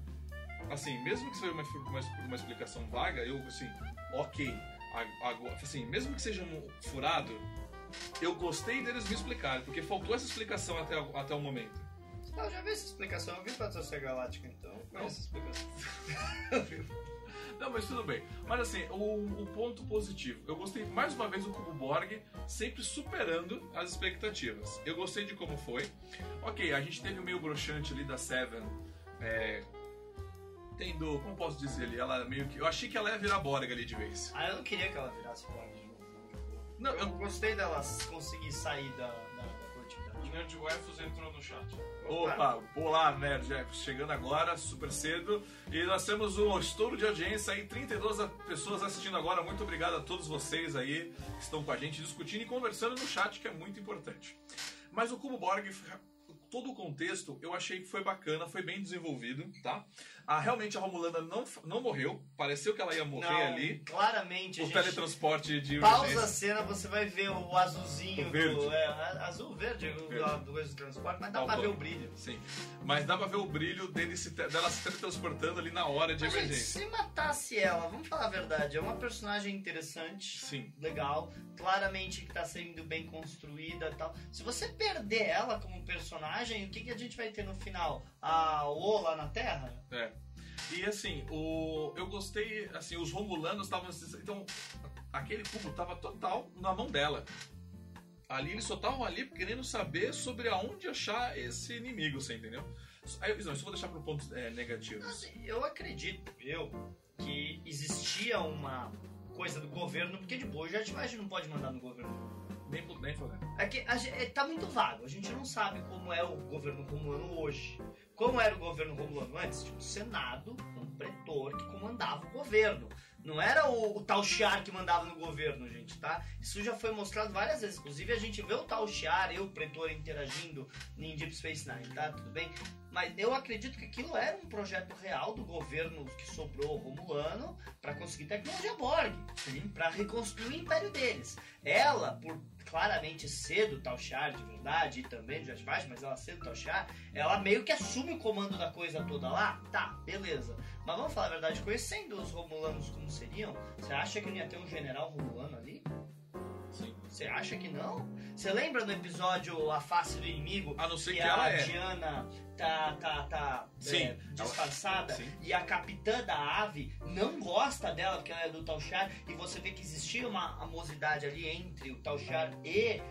Assim, mesmo que seja uma, uma, uma explicação vaga, eu, assim, ok. Agora, assim, mesmo que seja um furado, eu gostei deles me explicarem, porque faltou essa explicação até, o- até o momento. Ah, eu já vi essa explicação, eu vi Battlestar Galáctica, então. Eu conheço essa explicação. Não, mas tudo bem. Mas assim, o, o ponto positivo. Eu gostei mais uma vez do Cubo Borg sempre superando as expectativas. Eu gostei de como foi. Ok, a gente teve o meio broxante ali da Seven. É, tendo, como posso dizer ali, ela meio que. Eu achei que ela ia virar Borg ali de vez. Ah, eu não queria que ela virasse Borg. Não, Eu gostei dela conseguir sair da, da, da O coletividade. Nerd Wefos entrou no chat. Opa, olá, Nerd Jeff, chegando agora, super cedo. E nós temos um estouro de audiência aí, 32 a- pessoas assistindo agora. Muito obrigado a todos vocês aí que estão com a gente discutindo e conversando no chat, que é muito importante. Mas o Cubo Borg, todo o contexto, eu achei que foi bacana, foi bem desenvolvido, tá? Ah, realmente a Romulana não, não morreu, pareceu que ela ia morrer Não, ali. claramente, O gente... teletransporte de Pausa a urgência. cena, você vai ver o azulzinho O verde. do. É, a- azul, verde, o Verde. do, do coisa do transporte, mas dá Tá pra ver o brilho. Sim, mas dá pra ver o brilho dele se, te- dela se teletransportando ali na hora de Mas, gente, emergência. se matasse ela, vamos falar a verdade, é uma personagem interessante, Sim. legal, claramente que tá sendo bem construída e tal. Se você perder ela como personagem, o que, que a gente vai ter no final? A O lá na Terra? É. E assim, o, eu gostei, assim, os romulanos estavam. Então, aquele cubo tava total na mão dela. Ali eles só estavam ali querendo saber sobre aonde achar esse inimigo, você entendeu? Aí, não, isso eu vou deixar para pontos é, negativos. Assim, eu acredito, eu, que existia uma coisa do governo, porque de boa, já a gente não pode mandar no governo. Nem, nem falei. É que a é, tá muito vago, a gente não sabe como é o governo romulano hoje. Como era o governo romulano antes? Tinha um senado, um pretor que comandava o governo. Não era o, o tal Shiar que mandava no governo, gente, tá? Isso já foi mostrado várias vezes. Inclusive, a gente vê o tal Shiar e o pretor interagindo em Deep Space Nine, tá? Tudo bem? Mas eu acredito que aquilo era um projeto real do governo que sobrou romulano para conseguir tecnologia Borg, para reconstruir o império deles. Ela, por claramente ser do Tal Shiar de verdade, e também Jet Baixo, mas ela ser do Tal Shiar, ela meio que assume o comando da coisa toda lá. Tá, beleza. Mas vamos falar a verdade, conhecendo os romulanos como seriam, você acha que não ia ter um general romulano ali? Sim. Você acha que não? Você lembra no episódio A Face do Inimigo? A não ser que, que a ela é. Diana tá, tá, tá Sim, é, ela- disfarçada Sim. e a capitã da ave não gosta dela porque ela é do Tauchar e você vê que existia uma amosidade ali entre o Tauchar e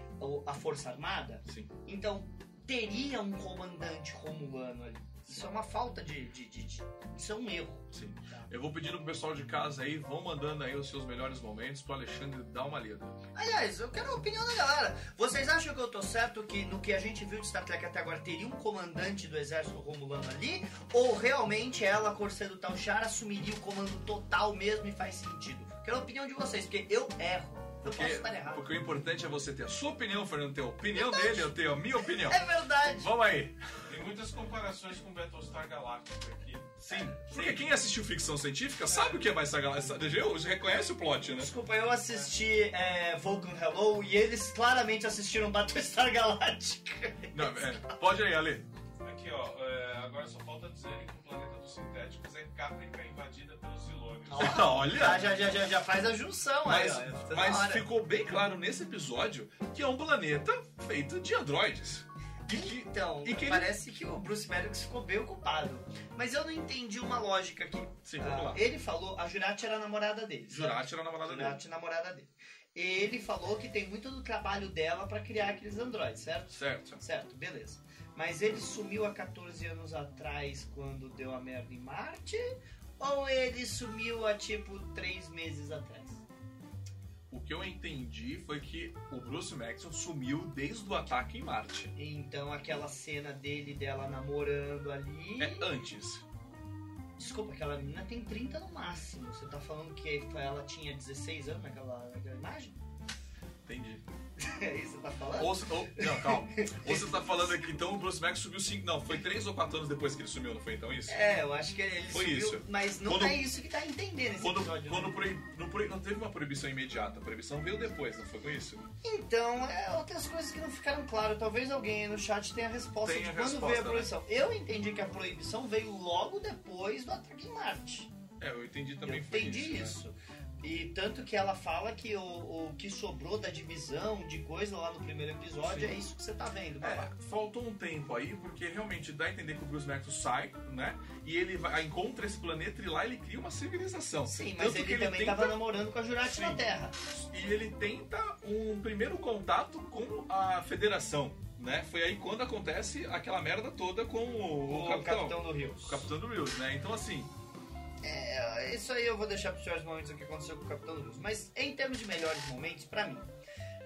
a Força Armada. Sim. Então teria um comandante romulano ali. Isso é uma falta de, de, de- de- Isso é um erro. Sim. Tá? Eu vou pedindo pro pessoal de casa aí, vão mandando aí os seus melhores momentos pro Alexandre dar uma lida. Aliás, eu quero a opinião da galera. Vocês acham que eu tô certo que no que a gente viu de Star Trek até agora teria um comandante do exército romulano ali? Ou realmente ela, Corsair do Tauchar, assumiria o comando total mesmo e faz sentido? Quero a opinião de vocês, porque eu erro. Eu Porque, posso estar errado. porque o importante é você ter a sua opinião, Fernando ter a opinião dele, eu tenho a minha opinião. É verdade. Vamos aí. Muitas comparações com Battlestar Galactica aqui. Sim. Porque quem assistiu ficção científica sabe o que é mais Galactica. Reconhece o plot, né? Desculpa, eu assisti é, Vulcan Hello e eles claramente assistiram Battlestar Galactica. Não, é, pode aí, Ale. Aqui, ó, é, agora só falta dizerem que o planeta dos sintéticos é Caprica invadida pelos Zilônios. Já, Olha. já, já, já, já faz a junção Mas, aí, ó. Na mas ficou bem claro nesse episódio que é um planeta feito de androides. Que, Então, E que ele- parece que o Bruce Maddox ficou bem ocupado. Mas eu não entendi uma lógica aqui. sim, vamos Ah, lá. ele falou, a Jurati era a namorada dele. Jurati era a namorada dele. Jurati, namorada dele. Ele falou que tem muito do trabalho dela pra criar aqueles androides, certo? Certo. Certo, beleza. Mas ele sumiu há 14 anos atrás quando deu a merda em Marte? Ou ele sumiu há tipo 3 meses atrás? O que eu entendi foi que o Bruce Maxson sumiu desde o ataque em Marte. Então aquela cena dele e dela namorando ali. É antes. Desculpa, aquela menina tem 30 no máximo. Você tá falando que ela tinha 16 anos naquela, naquela imagem? Entendi. É isso que você tá falando? Ou, ou, não, calma. Ou você tá falando aqui, então o Bruce Max subiu cinco. Não, foi três ou quatro anos depois que ele sumiu, não foi então isso? É, eu acho que ele Foi subiu, isso. mas não Quando- é isso que tá entendendo esse Quando, episódio. quando né? proib- não, proib- não teve uma proibição imediata, a proibição veio depois, não foi com isso? Então, é outras coisas que não ficaram claras. Talvez alguém no chat tenha a resposta Tem de a quando resposta, veio a né? proibição. Eu entendi que a proibição veio logo depois do ataque em Marte. É, eu entendi também eu entendi isso. né? E tanto que ela fala que o, o que sobrou da divisão de coisa lá no primeiro episódio Sim. é isso que você tá vendo. É, faltou um tempo aí, porque realmente dá a entender que o Bruce Max sai, né? E ele vai, encontra esse planeta e lá ele cria uma civilização. Sim, mas ele, ele também tenta- tava namorando com a Jurati na. Terra. E ele tenta um primeiro contato com a federação, né? Foi aí quando acontece aquela merda toda com o, O, capitão. capitão do Rio. O capitão do Reels, né? Então assim, É, isso aí eu vou deixar para os piores momentos o que aconteceu com o Capitão Luz. Mas em termos de melhores momentos, pra mim,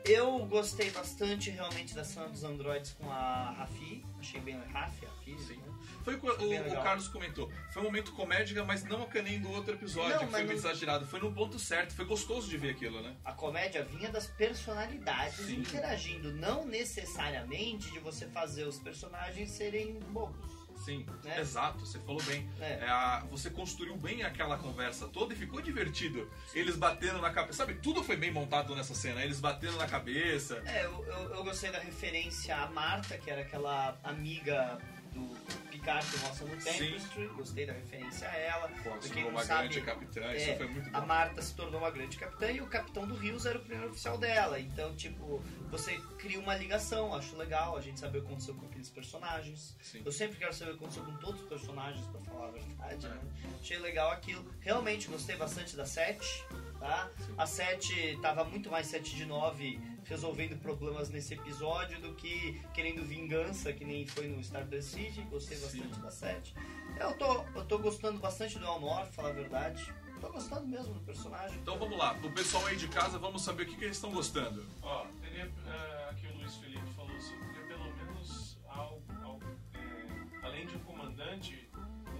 eu gostei bastante realmente da cena dos androides com a Rafi. Achei bem Rafi, Rafi. Sim. né? foi o que o, o. Carlos comentou. Foi um momento comédica, mas não a nem do outro episódio, Não, que foi meio não- exagerado. Foi no ponto certo, foi gostoso de ver aquilo, né? A comédia vinha das personalidades Sim. interagindo, não necessariamente de você fazer os personagens serem bobos. Sim, Né? exato, você falou bem. É. É, a- você construiu bem aquela conversa toda e ficou divertido. Eles batendo na cabeça. Sabe, tudo foi bem montado nessa cena. Eles batendo na cabeça. É, eu, eu, eu gostei da referência à Marta, que era aquela amiga do Picard no Sim. Tapestry. Gostei da referência a ela. Pô, se tornou uma sabe, grande capitã, é, isso foi muito A bom. Marta se tornou uma grande capitã e o capitão do Rios era o primeiro oficial dela. Então, tipo, você cria uma ligação. Acho legal a gente saber o que aconteceu com aqueles personagens. Sim. Eu sempre quero saber o que aconteceu com todos os personagens, pra falar a verdade, É. né? Achei legal aquilo. Realmente gostei bastante da 7, tá? Sim. A 7 tava muito mais 7 de 9 resolvendo problemas nesse episódio do que querendo vingança, que nem foi no Stardust City. Gostei Sim. bastante da 7. Eu tô, eu tô gostando bastante do Elnor, falar a verdade. Tô gostando mesmo do personagem. Então vamos lá, o pessoal aí de casa, vamos saber o que, que eles estão gostando. Ó, teria, eh, aqui o Luiz Felipe falou assim, porque pelo menos ao, ao, eh, além de um comandante,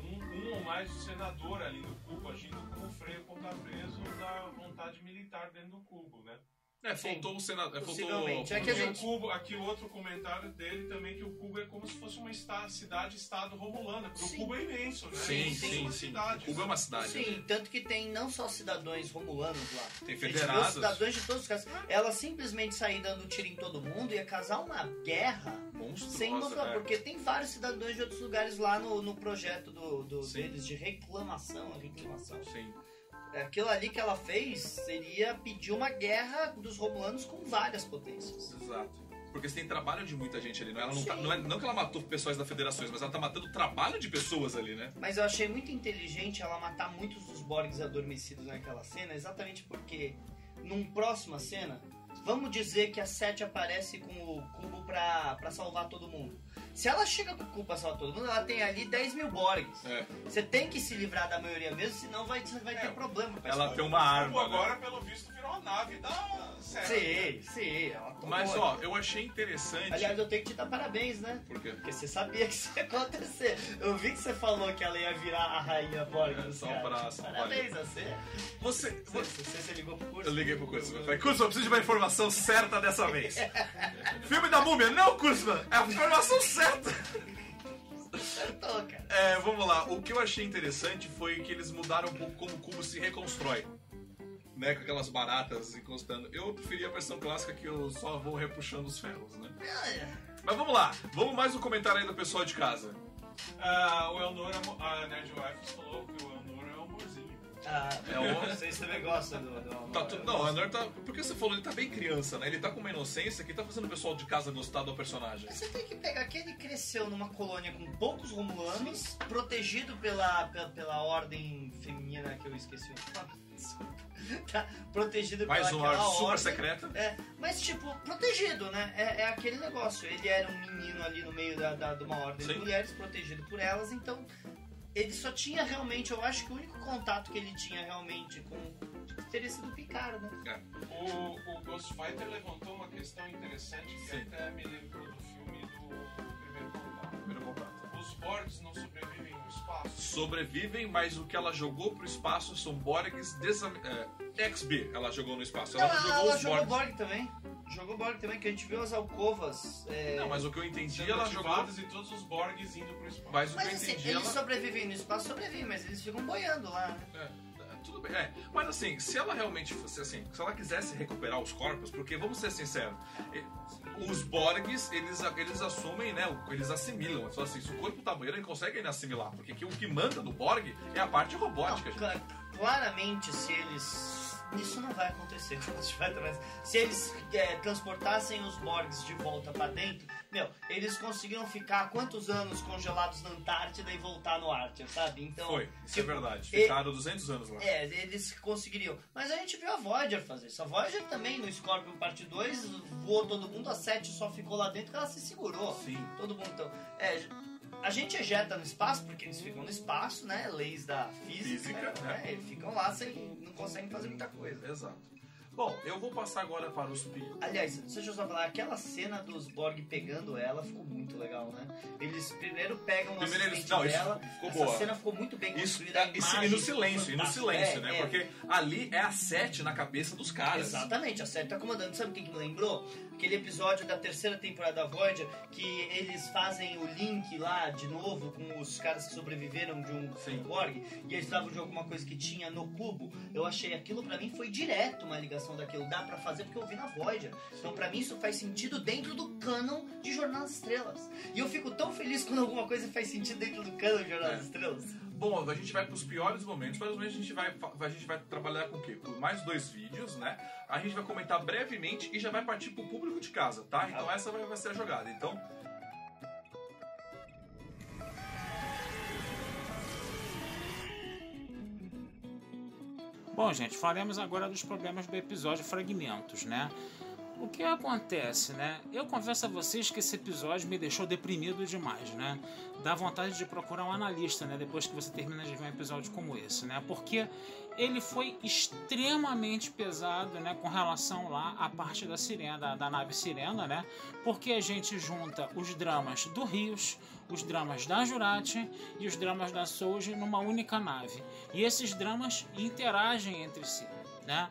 um, um ou mais senador ali no da vontade militar dentro do cubo, né? É, Sim. faltou o senador. É, faltou. É que a gente- o cubo, aqui o outro comentário dele também que o cubo é como se fosse uma esta- cidade-estado romulana, porque Sim. o cubo é imenso, né? Sim, Tem sim, uma sim. cidade. O Cuba é uma cidade. Sim, tanto que tem não só cidadãos romulanos lá. Tem federados. cidadãos de todos os casos. Ela simplesmente sair dando tiro em todo mundo ia causar uma guerra Monstruosa. sem noção. é. Porque tem vários cidadãos de outros lugares lá no, no projeto do, do- Sim. deles de reclamação. reclamação. Sim. Aquilo ali que ela fez seria pedir uma guerra dos romulanos com várias potências. Exato. Porque você tem trabalho de muita gente ali. Não, ela não, tá- não, é, não que ela matou pessoas das federações, mas ela tá matando o trabalho de pessoas ali, né? Mas eu achei muito inteligente ela matar muitos dos Borgs adormecidos naquela cena, exatamente porque num próxima cena, vamos dizer que a Sete aparece com o cubo pra, pra salvar todo mundo. Se ela chega com pra salvar todo mundo, ela tem ali 10 mil Borgs. É. Você tem que se livrar da maioria mesmo, senão vai, vai É, ter problema. pra ela tem uma O arma. cubo né? agora, pelo visto, virou a nave da série. Sim, sim. Ela tomou. Mas, ó, eu achei interessante. Aliás, eu tenho que te dar parabéns, né? Por quê? Porque você sabia que isso ia acontecer. Eu vi que você falou que ela ia virar a rainha Borg. É, só pra- só Parabéns a você. Você. Você, você- você, você ligou pro curso? Eu liguei pro Kurzman. Falei, Kurzman, eu preciso de uma informação certa dessa vez. Filme da múmia, não, Kurzman! É a informação certa! Acertou, cara. É, vamos lá. O que eu achei interessante foi que eles mudaram um pouco como o cubo se reconstrói. Né, com aquelas baratas encostando. Eu preferia a versão clássica que eu só vou repuxando os ferros, né? Mas vamos lá. Vamos mais um comentário aí do pessoal de casa. Ah, o a Nerd Wifes falou que o Ah, É o- Vocês também gostam do. do Tá tudo, não, o Anor tá. Porque você falou, ele tá bem criança, né? Ele tá com uma inocência que tá fazendo o pessoal de casa gostar do personagem. Você tem que pegar que ele cresceu numa colônia com poucos romulanos, protegido pela, pela, pela ordem feminina que eu esqueci o nome. Desculpa. Tá protegido Mais pela uma super ordem. secreta. É, mas tipo, protegido, né? É, é aquele negócio. Ele era um menino ali no meio da, da- de uma ordem Sim. de mulheres, protegido por elas, então ele só tinha realmente, eu acho que o único contato que ele tinha realmente com. teria sido o Picard, né? O, o Ghost Fighter levantou uma questão interessante que Sim. até me lembrou do filme do Primeiro Contato. Primeiro contato. Os Borgs não sobrevivem. Sobrevivem, mas o que ela jogou pro espaço são Borgs desam... é, XB. Ela jogou no espaço. Ela ela, jogou ela jogou. Borg também. Jogou Borg também, que a gente viu as alcovas. é, Não, mas o que eu entendi, ela jogou. e todos os Borgs indo pro espaço. Mas o que Mas eu assim, entendi, eles ela. sobrevivem no espaço, sobrevivem, mas eles ficam boiando lá, né? É, tudo bem, é. Mas assim, se ela realmente fosse assim, se ela quisesse recuperar os corpos, porque vamos ser sinceros, e- os Borgs, eles, eles assumem, né? Eles assimilam. Eles falam assim, se o corpo tá banheiro, ele consegue assimilar. Porque que o que manda do Borg é a parte robótica, Não, claramente, se eles. Isso não vai acontecer mas se eles é, transportassem os Borgs de volta pra dentro, meu, eles conseguiram ficar quantos anos congelados na Antártida e voltar no Ártico, sabe? Então. Foi, isso é tipo, verdade. e- Ficaram 200 anos lá. É, eles conseguiriam. Mas a gente viu a Voyager fazer isso. A Voyager também, no Scorpion Parte 2, voou todo mundo, a 7 só ficou lá dentro que ela se segurou. Sim. Todo mundo. Então, é, a gente ejeta no espaço, porque eles ficam no espaço, né? Leis da física. Física, né? né? Eles ficam lá sem. não conseguem fazer muita coisa. Exato. Bom, eu vou passar agora para os pi... Aliás, deixa eu só falar, aquela cena dos Borg pegando ela ficou muito legal, né? Eles primeiro pegam o Primeiro eles- assistente não, isso dela. ficou essa boa. cena ficou muito bem Isso, construída. a é, e, imagem e no silêncio, e no silêncio, É, né? é. Porque ali é a 7 na cabeça dos caras. Exatamente, a série tá comandando. Sabe o que, que me lembrou? Aquele episódio da terceira temporada da Voyager que eles fazem o link lá de novo com os caras que sobreviveram de um Sim. Borg e eles estavam de alguma coisa que tinha no cubo. Eu achei aquilo pra mim foi direto uma ligação daquilo. Dá pra fazer porque eu vi na Voyager. Então pra mim isso faz sentido dentro do canon de Jornada das Estrelas. E eu fico tão feliz quando alguma coisa faz sentido dentro do canon de Jornada É. das Estrelas. Bom, a gente vai para os piores momentos. Provavelmente a gente vai, a gente vai trabalhar com o quê? Com mais dois vídeos, né? A gente vai comentar brevemente e já vai partir pro público de casa, tá? Então essa vai, vai ser a jogada. Então, Bom, gente, falaremos agora dos problemas do episódio Fragmentos, né? O que acontece, né? Eu confesso a vocês que esse episódio me deixou deprimido demais, né? Dá vontade de procurar um analista, né? Depois que você termina de ver um episódio como esse, né? Porque ele foi extremamente pesado, né? Com relação lá à parte da sirena, da, da nave sirena, né? Porque a gente junta os dramas do Rios, os dramas da Jurati e os dramas da Soji numa única nave. E esses dramas interagem entre si, né?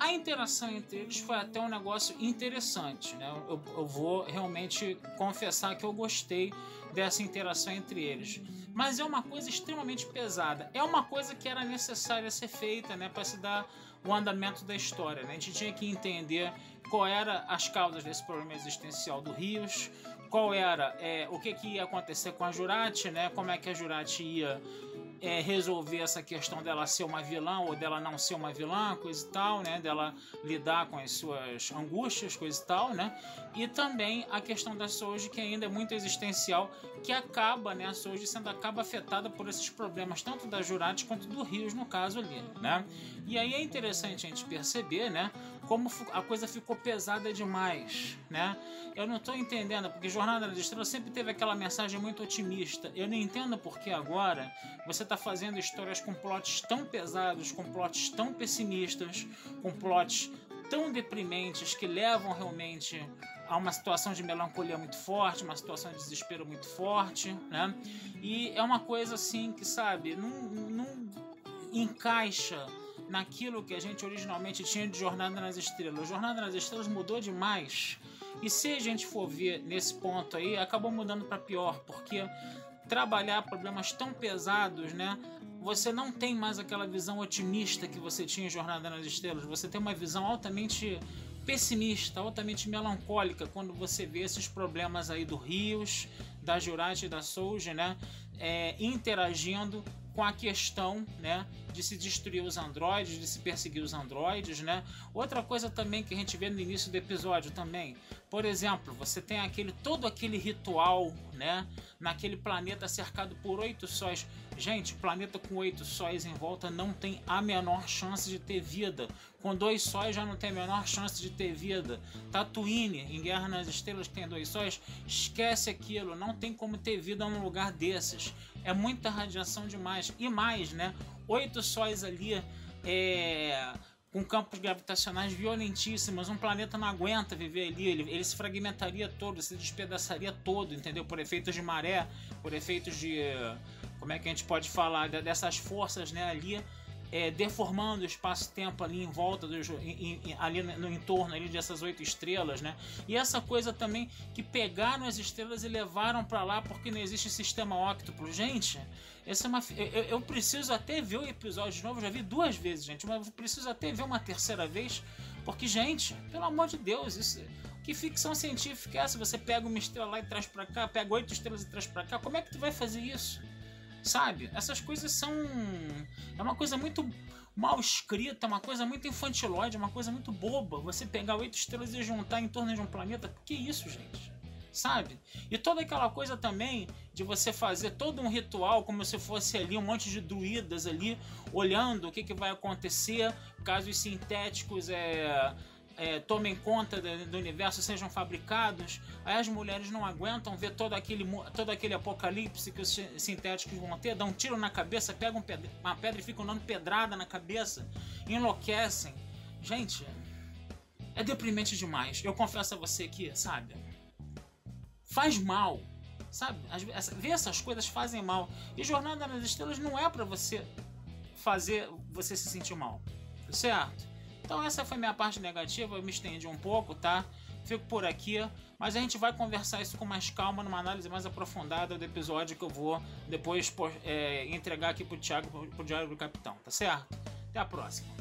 A interação entre eles foi até um negócio interessante, né? Eu, eu vou realmente confessar que eu gostei dessa interação entre eles. Mas é uma coisa extremamente pesada. É uma coisa que era necessária ser feita, né, para se dar o andamento da história. Né? A gente tinha que entender qual era as causas desse problema existencial do Rios, qual era é, o que, que ia acontecer com a Jurati, né? Como é que a Jurati ia é, resolver essa questão dela ser uma vilã ou dela não ser uma vilã, coisa e tal, né? Dela lidar com as suas angústias, coisa e tal, né? E também a questão da Soji, que ainda é muito existencial, que acaba, né? A Soji sendo acaba afetada por esses problemas, tanto da Jurati quanto do Rios, no caso ali, né? E aí é interessante a gente perceber, né? Como a coisa ficou pesada demais, né? Eu não estou entendendo, porque Jornada das Estrelas sempre teve aquela mensagem muito otimista. Eu não entendo porque agora você está fazendo histórias com plots tão pesados, com plots tão pessimistas, com plots tão deprimentes que levam realmente a uma situação de melancolia muito forte, uma situação de desespero muito forte, né? E é uma coisa assim que, sabe, não, não encaixa naquilo que a gente originalmente tinha de Jornada nas Estrelas. Jornada nas Estrelas mudou demais. E se a gente for ver nesse ponto aí, acabou mudando para pior, porque trabalhar problemas tão pesados, né? Você não tem mais aquela visão otimista que você tinha em Jornada nas Estrelas. Você tem uma visão altamente pessimista, altamente melancólica quando você vê esses problemas aí do Rios, da Jurati e da Soulja, né? É, interagindo com a questão, né? de se destruir os androides, de se perseguir os androides, né? Outra coisa também que a gente vê no início do episódio também, por exemplo, você tem aquele todo aquele ritual, né? Naquele planeta cercado por oito sóis. Gente, planeta com oito sóis em volta não tem a menor chance de ter vida. Com dois sóis já não tem a menor chance de ter vida. Tatooine, em Guerra nas Estrelas, tem dois sóis, esquece aquilo. Não tem como ter vida num lugar desses. É muita radiação demais. E mais, né? Oito sóis ali, é com campos gravitacionais violentíssimos, um planeta não aguenta viver ali, ele, ele se fragmentaria todo, se despedaçaria todo, entendeu? Por efeitos de maré, por efeitos de. Como é que a gente pode falar? Dessas forças né, ali. É, deformando o espaço-tempo ali em volta em, em, ali no, no entorno ali dessas oito estrelas, né? E essa coisa também que pegaram as estrelas e levaram para lá porque não existe sistema óctuplo. Gente, essa é uma, eu, eu, preciso até ver o episódio de novo, já vi duas vezes, gente, mas eu preciso até ver uma terceira vez, porque, gente, pelo amor de Deus, isso, que ficção científica é essa? Você pega uma estrela lá e traz para cá, pega oito estrelas e traz para cá, como é que tu vai fazer isso? Sabe? Essas coisas são. É uma coisa muito mal escrita, uma coisa muito infantilóide, uma coisa muito boba. Você pegar oito estrelas e juntar em torno de um planeta. Que isso, gente? Sabe? E toda aquela coisa também de você fazer todo um ritual como se fosse ali um monte de druidas ali olhando o que, que vai acontecer caso os sintéticos é, é, tomem conta do universo, sejam fabricados, aí as mulheres não aguentam ver todo aquele, todo aquele apocalipse que os sintéticos vão ter, dão um tiro na cabeça, pegam uma pedra e ficam dando pedrada na cabeça, enlouquecem. Gente, é deprimente demais. Eu confesso a você que, sabe, faz mal. Sabe, ver essas coisas fazem mal. E Jornada nas Estrelas não é para você fazer você se sentir mal, certo? Então essa foi minha parte negativa, eu me estendi um pouco, tá? Fico por aqui, mas a gente vai conversar isso com mais calma, numa análise mais aprofundada do episódio que eu vou depois é, entregar aqui pro Thiago, pro, Diário do Capitão, tá certo? Até a próxima.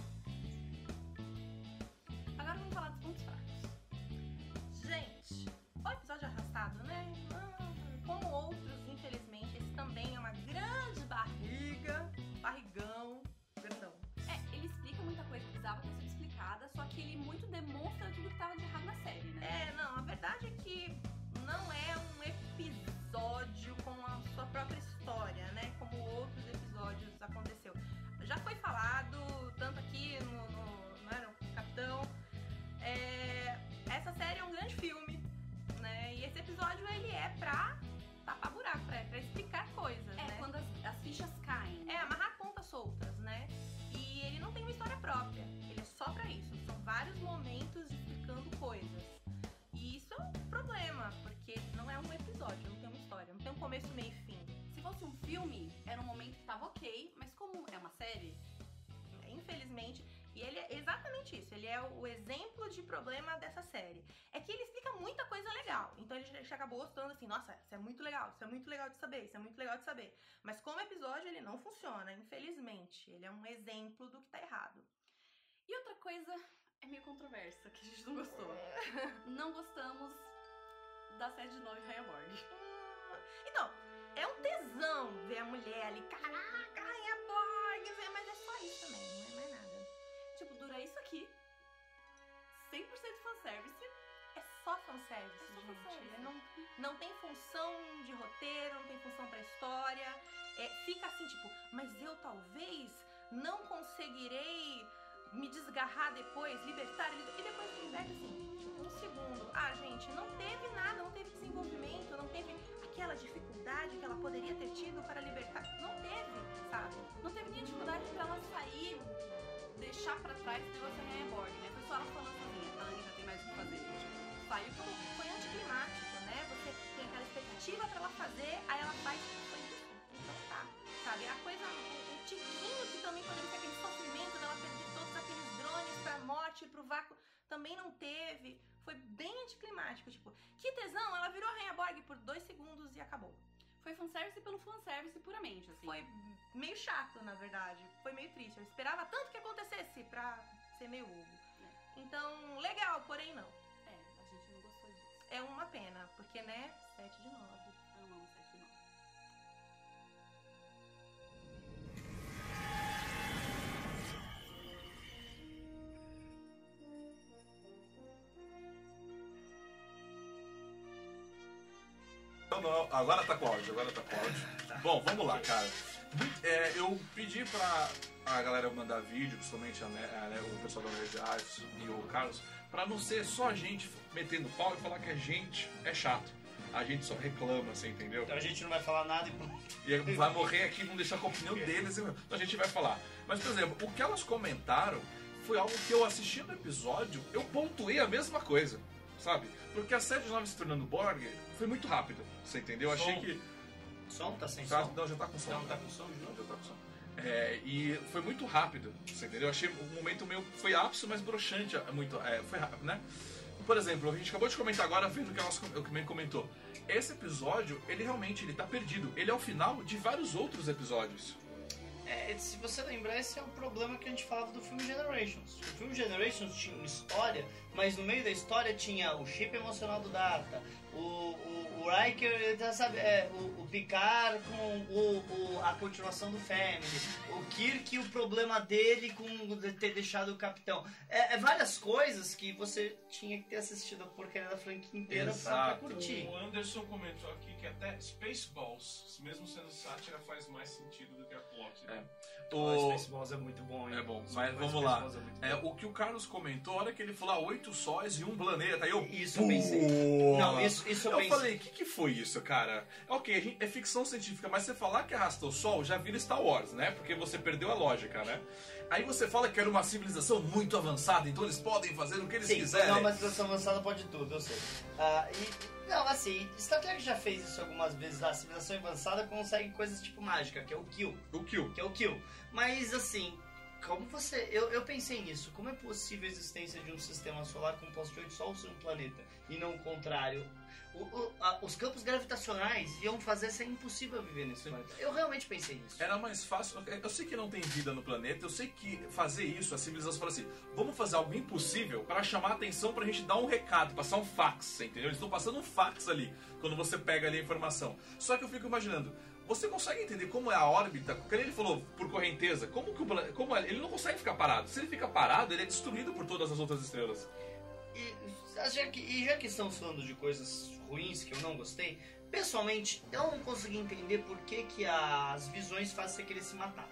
Ele é o exemplo de problema dessa série. É que ele explica muita coisa legal. Então já- já acabou gostando assim, nossa, isso é muito legal, isso é muito legal de saber, isso é muito legal de saber. Mas como episódio ele não funciona, infelizmente. Ele é um exemplo do que tá errado. E outra coisa é meio controversa, que a gente não gostou. não gostamos da série de nove Raya Borg. Então, é um tesão ver a mulher ali, caraca, Rainha Borg, mas é só isso também, não é mais nada. Tipo, dura isso aqui. 100% fanservice. É só fanservice, É só gente. fanservice. É, Não, não tem função de roteiro, não tem função pra história. É, fica assim, tipo, mas eu talvez não conseguirei me desgarrar depois, libertar. ele- E depois liberta assim, um segundo. Ah, gente, não teve nada, não teve desenvolvimento, não teve aquela dificuldade que ela poderia ter tido para libertar. Não teve, sabe? Não teve nem dificuldade pra ela sair, deixar pra trás o negócio da Raya Borg, né? Foi só ela falando expectativa pra ela fazer, aí ela faz foi isso. Então tá, sabe? A coisa, o, o tiquinho que também poderia ser aquele sofrimento dela perder todos aqueles drones pra morte, pro vácuo, também não teve. Foi bem anticlimático, tipo, que tesão, ela virou a Rainha Borg por dois segundos e acabou. Foi fanservice pelo fanservice puramente, assim. Foi meio chato, na verdade. Foi meio triste. Eu esperava tanto que acontecesse pra ser meio ovo. Então, legal, porém não. É, a gente não gostou disso. É uma pena, porque, né, 7 de 9. Eu amo 7 de 9. Então, agora tá com áudio, agora tá com áudio. Ah, tá. Bom, vamos lá, cara. É, eu pedi pra a galera mandar vídeo, principalmente a, né, a, né, o pessoal da Nerd Arts e o Carlos, pra não ser só a gente metendo pau e falar que a gente é chato. A gente só reclama, você entendeu? Então a gente não vai falar nada e pronto. E vai morrer aqui, vão deixar com a opinião deles. Então a gente vai falar. Mas, por exemplo, o que elas comentaram foi algo que eu assisti no episódio, eu pontuei a mesma coisa, sabe? Porque a série de nove se tornando Borg foi muito rápida, você entendeu? Eu achei Som. que. Som tá sem Tá, som? não, já tá com som. Não, tá com som de novo? já tá com som. É, e foi muito rápido, você entendeu? Eu achei um momento meio. Foi ápice, mas broxante. Muito, é, foi rápido, né? Por exemplo, a gente acabou de comentar agora, vendo o que o que me comentou. Esse episódio, ele realmente ele tá perdido. Ele é o final de vários outros episódios. É, se você lembrar, esse é o problema que a gente falava do filme Generations. O filme Generations tinha uma história, mas no meio da história tinha o chip emocional do Data, o, o, Riker, tá, sabe, é, o, o Picard com o, o- a continuação do Family, o Kirk e o problema dele com ter deixado o capitão. É, é várias coisas que você tinha que ter assistido a porcaria da franquia inteira pra, pra curtir. O Anderson comentou aqui que até Spaceballs, mesmo sendo sátira, faz mais sentido do que a plot. É. O O, Spaceballs é muito bom, hein? É bom, O mas vamos lá. É é, o que o Carlos comentou, a hora que ele falou ah, oito sóis e um planeta, aí eu. Isso eu pensei. Não, isso, isso eu, Eu pensei. falei, o que, que foi isso, cara? Ok, a gente- é ficção científica, mas você falar que arrastou o Sol já vira Star Wars, né? Porque você perdeu a lógica, né? Aí você fala que era uma civilização muito avançada, então eles podem fazer o que eles Sim, quiserem. não, mas civilização avançada pode tudo, eu sei. Ah, e, não, assim, Star Trek já fez isso algumas vezes. A civilização avançada consegue coisas tipo mágica, que é o kill. O Kill. Que é o kill. Mas, assim, como você... Eu, eu pensei nisso. Como é possível a existência de um sistema solar composto de oito sols e um planeta? E não o contrário. O- o- a- os campos gravitacionais iam fazer ser impossível viver nesse planeta. Eu realmente pensei nisso. Era mais fácil. Eu sei que não tem vida no planeta, eu sei que fazer isso, a civilização fala assim: vamos fazer algo impossível para chamar a atenção pra gente dar um recado, passar um fax, entendeu? Eles estão passando um fax ali, quando você pega ali a informação. Só que eu fico imaginando. Você consegue entender como é a órbita? Porque ele falou por correnteza, como que o como é- ele não consegue ficar parado. Se ele fica parado, ele é destruído por todas as outras estrelas. E já, que, e já que estamos falando de coisas ruins que eu não gostei, pessoalmente eu não consegui entender por que, que as visões fazem você querer se matar.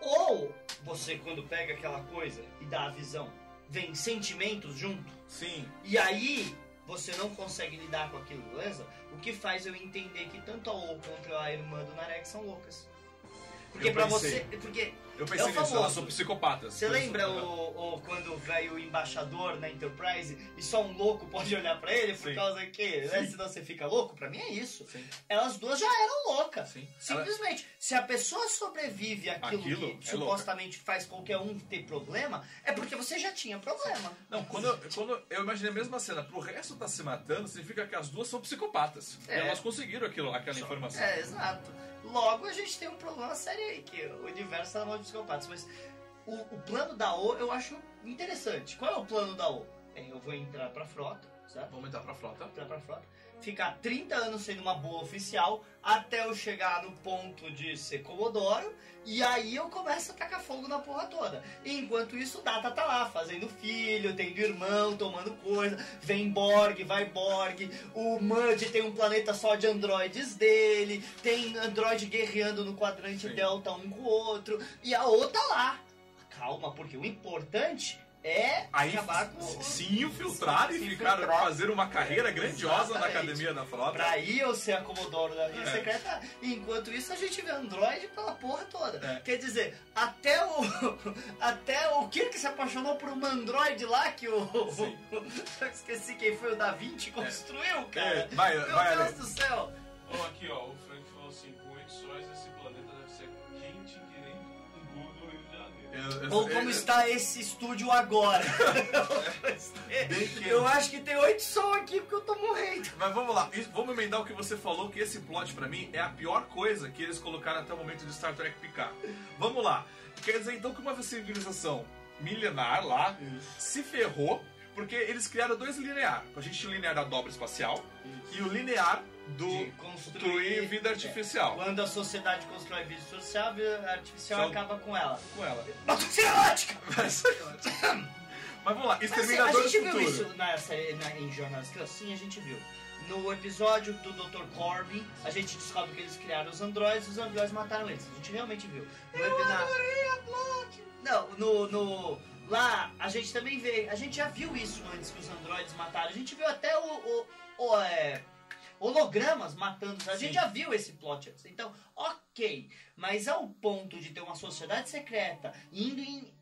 Ou você, quando pega aquela coisa e dá a visão, vem sentimentos junto, Sim, e aí você não consegue lidar com aquilo, beleza? O que faz eu entender que tanto a O quanto a irmã do Narek são loucas. Porque pensei. você. Porque eu É pensei o nisso, elas são psicopatas. você lembra o, o- quando veio o embaixador na Enterprise e só um louco pode olhar pra ele por Sim. causa que, né, senão você fica louco? Pra mim é isso. Sim, Elas duas já eram loucas. sim. Ela- Simplesmente, se a pessoa sobrevive àquilo Aquilo que é supostamente faz qualquer um ter problema, é porque você já tinha problema. Não, quando eu, quando eu imaginei a mesma cena, pro resto tá se matando, significa que as duas são psicopatas. E É. elas conseguiram aquilo, aquela informação. É, exato. Logo a gente tem um problema sério aí, que o universo tá psicopatas. Mas o, o plano da O eu acho interessante. Qual é o plano da O? Bem, eu vou entrar pra frota, certo? Vamos entrar pra frota. entrar pra frota, ficar 30 anos sendo uma boa oficial, até eu chegar no ponto de ser Comodoro, e aí eu começo a tacar fogo na porra toda. E enquanto isso, o Data tá lá, fazendo filho, tendo irmão, tomando coisa, vem Borg, vai Borg, o Mudge tem um planeta só de androides dele, tem android guerreando no quadrante Sim. delta um com o outro, e a outra lá. Calma, porque o importante é Aí acabar com se infiltraram se e infiltrar. fazer uma carreira grandiosa na Exatamente. academia da frota. Pra ir eu ser a Comodoro da linha É. secreta. E enquanto isso a gente vê Android pela porra toda. É. Quer dizer, até o. Até o Kirk se apaixonou por uma Android lá que o. Esqueci quem foi o Da Vinci construiu, cara. É, vai, Meu vai, Deus do céu! Ó, aqui, ó, o Eu- eu- Ou como eu- está esse estúdio agora. Eu acho que tem oito som aqui porque eu tô morrendo. Mas vamos lá, isso- vamos emendar o que você falou, que esse plot pra mim é a pior coisa que eles colocaram até o momento de Star Trek Picard. Vamos lá. Quer dizer então que uma civilização milenar lá se ferrou porque eles criaram dois linear. A gente tinha o linear da dobra espacial e o linear do De construir vida artificial. Quando a sociedade constrói vida social, a vida artificial Só- acaba com ela. Com ela. Batalha erótica! Mas, mas vamos lá, Mas, assim, a Exterminador do gente viu isso na série, na, em Estrelas? Sim, a gente viu. No episódio do Dr. Corbin, a gente descobre que eles criaram os androides e os androides mataram eles. A gente realmente viu. No epi- na- Não, no, no. Lá, a gente também vê. A gente já viu isso antes que os androides mataram. A gente viu até o. o, o, é, hologramas matando. A gente Sim. já viu esse plot antes. Então, ok. Mas ao ponto de ter uma sociedade secreta indo em.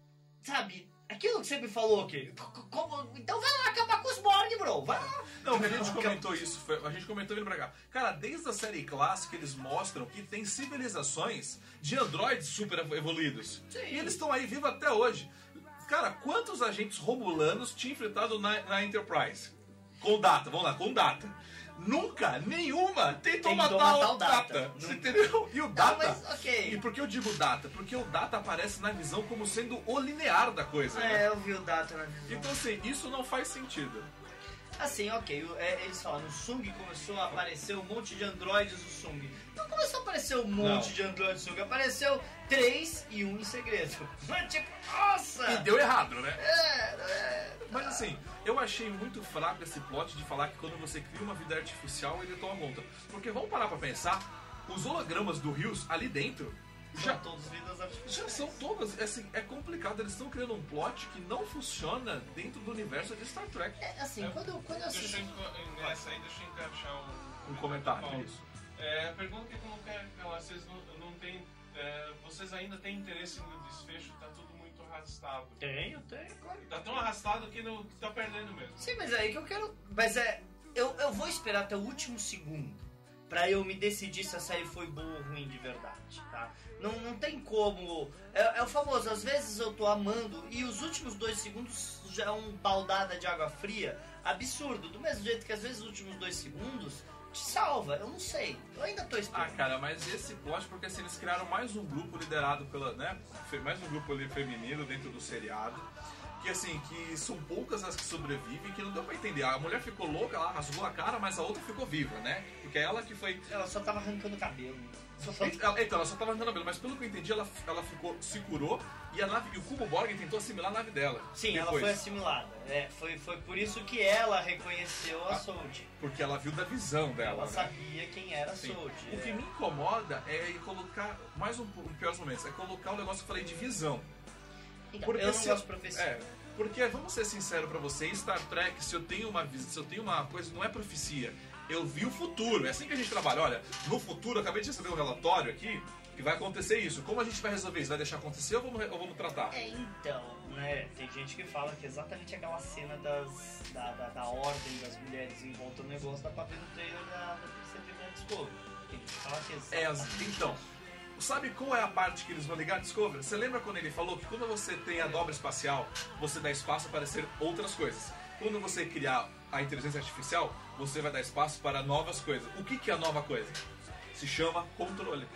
Sabe? Aquilo que você me falou, que. Como, então vai lá acabar com os Borg, bro. Vai lá. Não, a gente comentou isso, foi- a gente comentou vindo pra cá. Cara, desde a série clássica eles mostram que tem civilizações de androides super evoluídos. Sim. E eles estão aí vivos até hoje. Cara, quantos agentes romulanos tinha enfrentado na, na Enterprise? Com data, vamos lá, com data. Nunca, nenhuma tentou, Tentou matar, matar o Data. Data. Você entendeu? E o Não, Data. mas ok. E por que eu digo Data? Porque o Data aparece na visão como sendo o linear da coisa. né? É, eu vi o data na visão. Então, assim, isso não faz sentido. Assim, ok, o- é, eles falam, o Sung começou a aparecer um monte de androides do Sung. Não começou a aparecer um monte Não. de androides do Sung, apareceu três e um em segredo. Mas tipo, nossa! E deu errado, né? É, é, Mas assim, eu achei muito fraco esse plot de falar que quando você cria uma vida artificial, ele toma conta. Porque vamos parar pra pensar, os hologramas do Rios ali dentro já todos vidas já são todas. Assim, é complicado, eles estão criando um plot que não funciona dentro do universo de Star Trek. É, assim, quando, eu- quando eu Deixa assisti... eu, nessa aí, deixa eu encaixar o, Um comentário, isso. É, a pergunta que coloquei aquela, vocês não, não têm, é, vocês ainda têm interesse no desfecho? Tá tudo muito arrastado. Tenho, tenho, claro. Tá tão arrastado que, não, que tá perdendo mesmo. Sim, mas é aí que eu quero. Mas é. Eu, eu vou esperar até o último segundo pra eu me decidir se a série foi boa ou ruim de verdade, tá? Não, não tem como. É, é o famoso, às vezes eu tô amando e os últimos dois segundos já é um baldada de água fria absurdo. Do mesmo jeito que às vezes os últimos dois segundos te salva. Eu não sei. Eu ainda tô Ah, esperando. cara, mas esse plot, porque assim, eles criaram mais um grupo liderado pela, né, mais um grupo ali feminino dentro do seriado, que assim, que são poucas as que sobrevivem, que não deu pra entender. A mulher ficou louca, ela rasgou a cara, mas a outra ficou viva, né? Porque é ela que foi... Ela só tava arrancando o cabelo. Ela- Então, ela só tava andando cabelo, mas pelo que eu entendi, ela, ela ficou, se curou, e a nave, e o Cubo Borg tentou assimilar a nave dela. Sim, ela depois, foi assimilada. É, foi, foi por isso que ela reconheceu a Ah, Sold. Porque ela viu da visão dela, Ela né? sabia quem era a Sim. Sold. O que me incomoda é colocar, mais um, um piores momentos, é colocar o negócio que eu falei de visão. Então, Porque eu não se- gosto de profecia. É, porque vamos ser sinceros pra você, em Star Trek, se eu tenho uma se eu tenho uma coisa, não é profecia. Eu vi o futuro. É assim que a gente trabalha. Olha, no futuro, acabei de receber um relatório aqui que vai acontecer isso. Como a gente vai resolver isso? Vai deixar acontecer ou vamos, ou vamos tratar? É, então, né? Tem gente que fala que é exatamente aquela cena das, da, da, da ordem das mulheres em volta do negócio dá pra ver no trailer da, da terceira de Discovery. Tem gente que fala que é É, então, sabe qual é a parte que eles vão ligar Discovery? Você lembra quando ele falou que quando você tem a dobra espacial, você dá espaço para aparecer outras coisas. Quando você criar a inteligência artificial, você vai dar espaço para novas coisas. O que, que é a nova coisa? Se chama controle.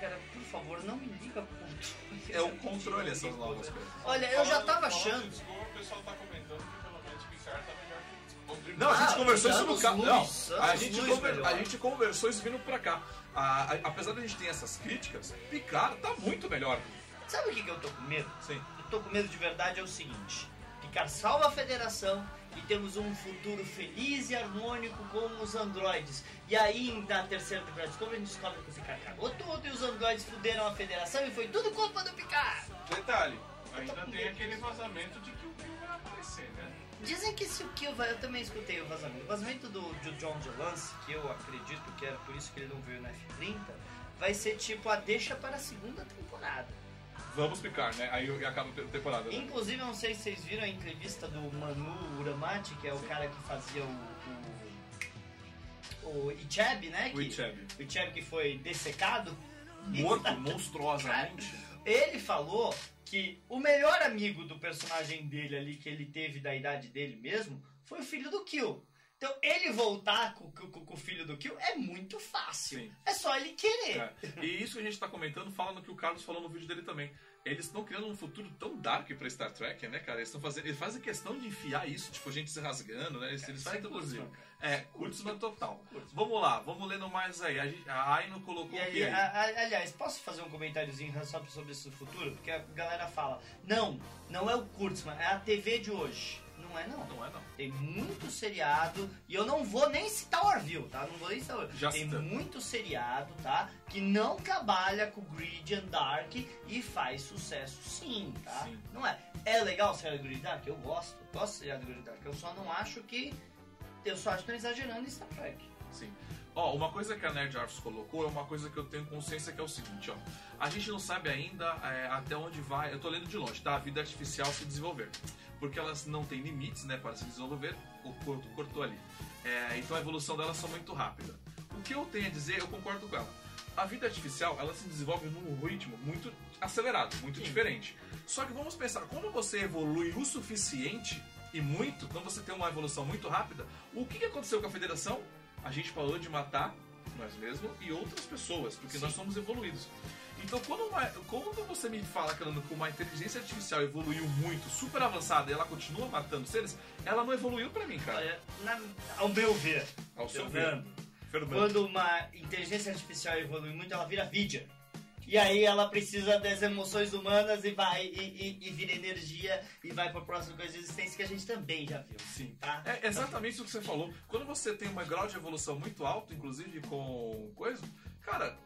Cara, por favor, não me liga com É o controle essas novas coisas. Olha, eu já tava de achando. O pessoal tá comentando que pelo menos Picard tá melhor que. Não, a gente Ah, conversou isso no carro. Não, a gente, luz conver- a gente conversou isso vindo pra cá. A- a- apesar da gente ter essas críticas, Picard tá muito melhor. Sabe o que, que eu tô com medo? Sim. Eu tô com medo de verdade é o seguinte: Picard salva a federação e temos um futuro feliz e harmônico com os androides. E aí, na terceira temporada de Discovery, a gente descobre que o Picard cagou tudo e os androides fuderam a federação e foi tudo culpa do Picard. Detalhe, ainda tem aquele vazamento de que o Kill vai aparecer, né? Dizem que se o Kill vai, eu também escutei o vazamento. O vazamento do, do John Delance, que eu acredito que era por isso que ele não veio na F30, vai ser tipo a deixa para a segunda temporada. Vamos Picard, né? Aí acaba a temporada. Né? Inclusive, eu não sei se vocês viram a entrevista do Manu Uramati, que é o cara que fazia o. O, o Icheb, né? O que- Icheb. O Icheb que foi dessecado. Morto monstruosamente. Ele falou que o melhor amigo do personagem dele ali, que ele teve da idade dele mesmo, foi o filho do Kill. Então, ele voltar com, com- com o filho do Kill é muito fácil. Sim. É só ele querer. É. E isso que a gente tá comentando fala no que o Carlos falou no vídeo dele também. Eles estão criando um futuro tão dark pra Star Trek, né, cara? Eles estão fazendo. Eles fazem questão de enfiar isso, tipo, gente se rasgando, né? Eles, eles fazem introduzir. É, Kurtzman total. Vamos lá, vamos lendo mais aí. A, a Aino colocou o aí, que aí? a- a- aliás, posso fazer um comentáriozinho só sobre no futuro? Porque a galera fala, não, não é o Kurtzman, é a TV de hoje. Não é não. Não é não. Tem muito seriado, e eu não vou nem citar o Orville, tá? Não vou nem citar o Já Tem citamos. muito seriado, tá? Que não trabalha com Grid and Dark e faz sucesso sim, tá? Sim. Não é? É legal o seriado Grid Dark? Eu gosto. Gosto do seriado Grid Dark. Eu só não acho que... Eu só acho que estão exagerando em Star Trek. Sim. Ó, uma coisa que a Nerd Arts colocou é uma coisa que eu tenho consciência que é o seguinte, ó. A gente não sabe ainda é, até onde vai. Eu tô lendo de longe, tá? A vida artificial se desenvolver. Porque elas não têm limites, né, para se desenvolver. O corpo cortou ali. É, então a evolução delas são muito rápida. O que eu tenho a dizer, eu concordo com ela. A vida artificial, ela se desenvolve num ritmo muito acelerado, muito diferente. Só que vamos pensar, quando você evolui o suficiente e muito, quando você tem uma evolução muito rápida, o que aconteceu com a federação? A gente parou de matar nós mesmos e outras pessoas, porque nós somos evoluídos. Então, quando, uma- quando você me fala que que uma inteligência artificial evoluiu muito, super avançada, e ela continua matando seres, ela não evoluiu pra mim, cara. Olha, na- ao meu ver, Ao seu ver. Fernando. quando uma inteligência artificial evolui muito, ela vira vídeo. E aí ela precisa das emoções humanas e vai e, e- e vira energia e vai pra próxima coisa de existência que a gente também já viu. Sim. Tá? É exatamente o que você falou. Quando você tem um grau de evolução muito alto, inclusive com coisa, cara,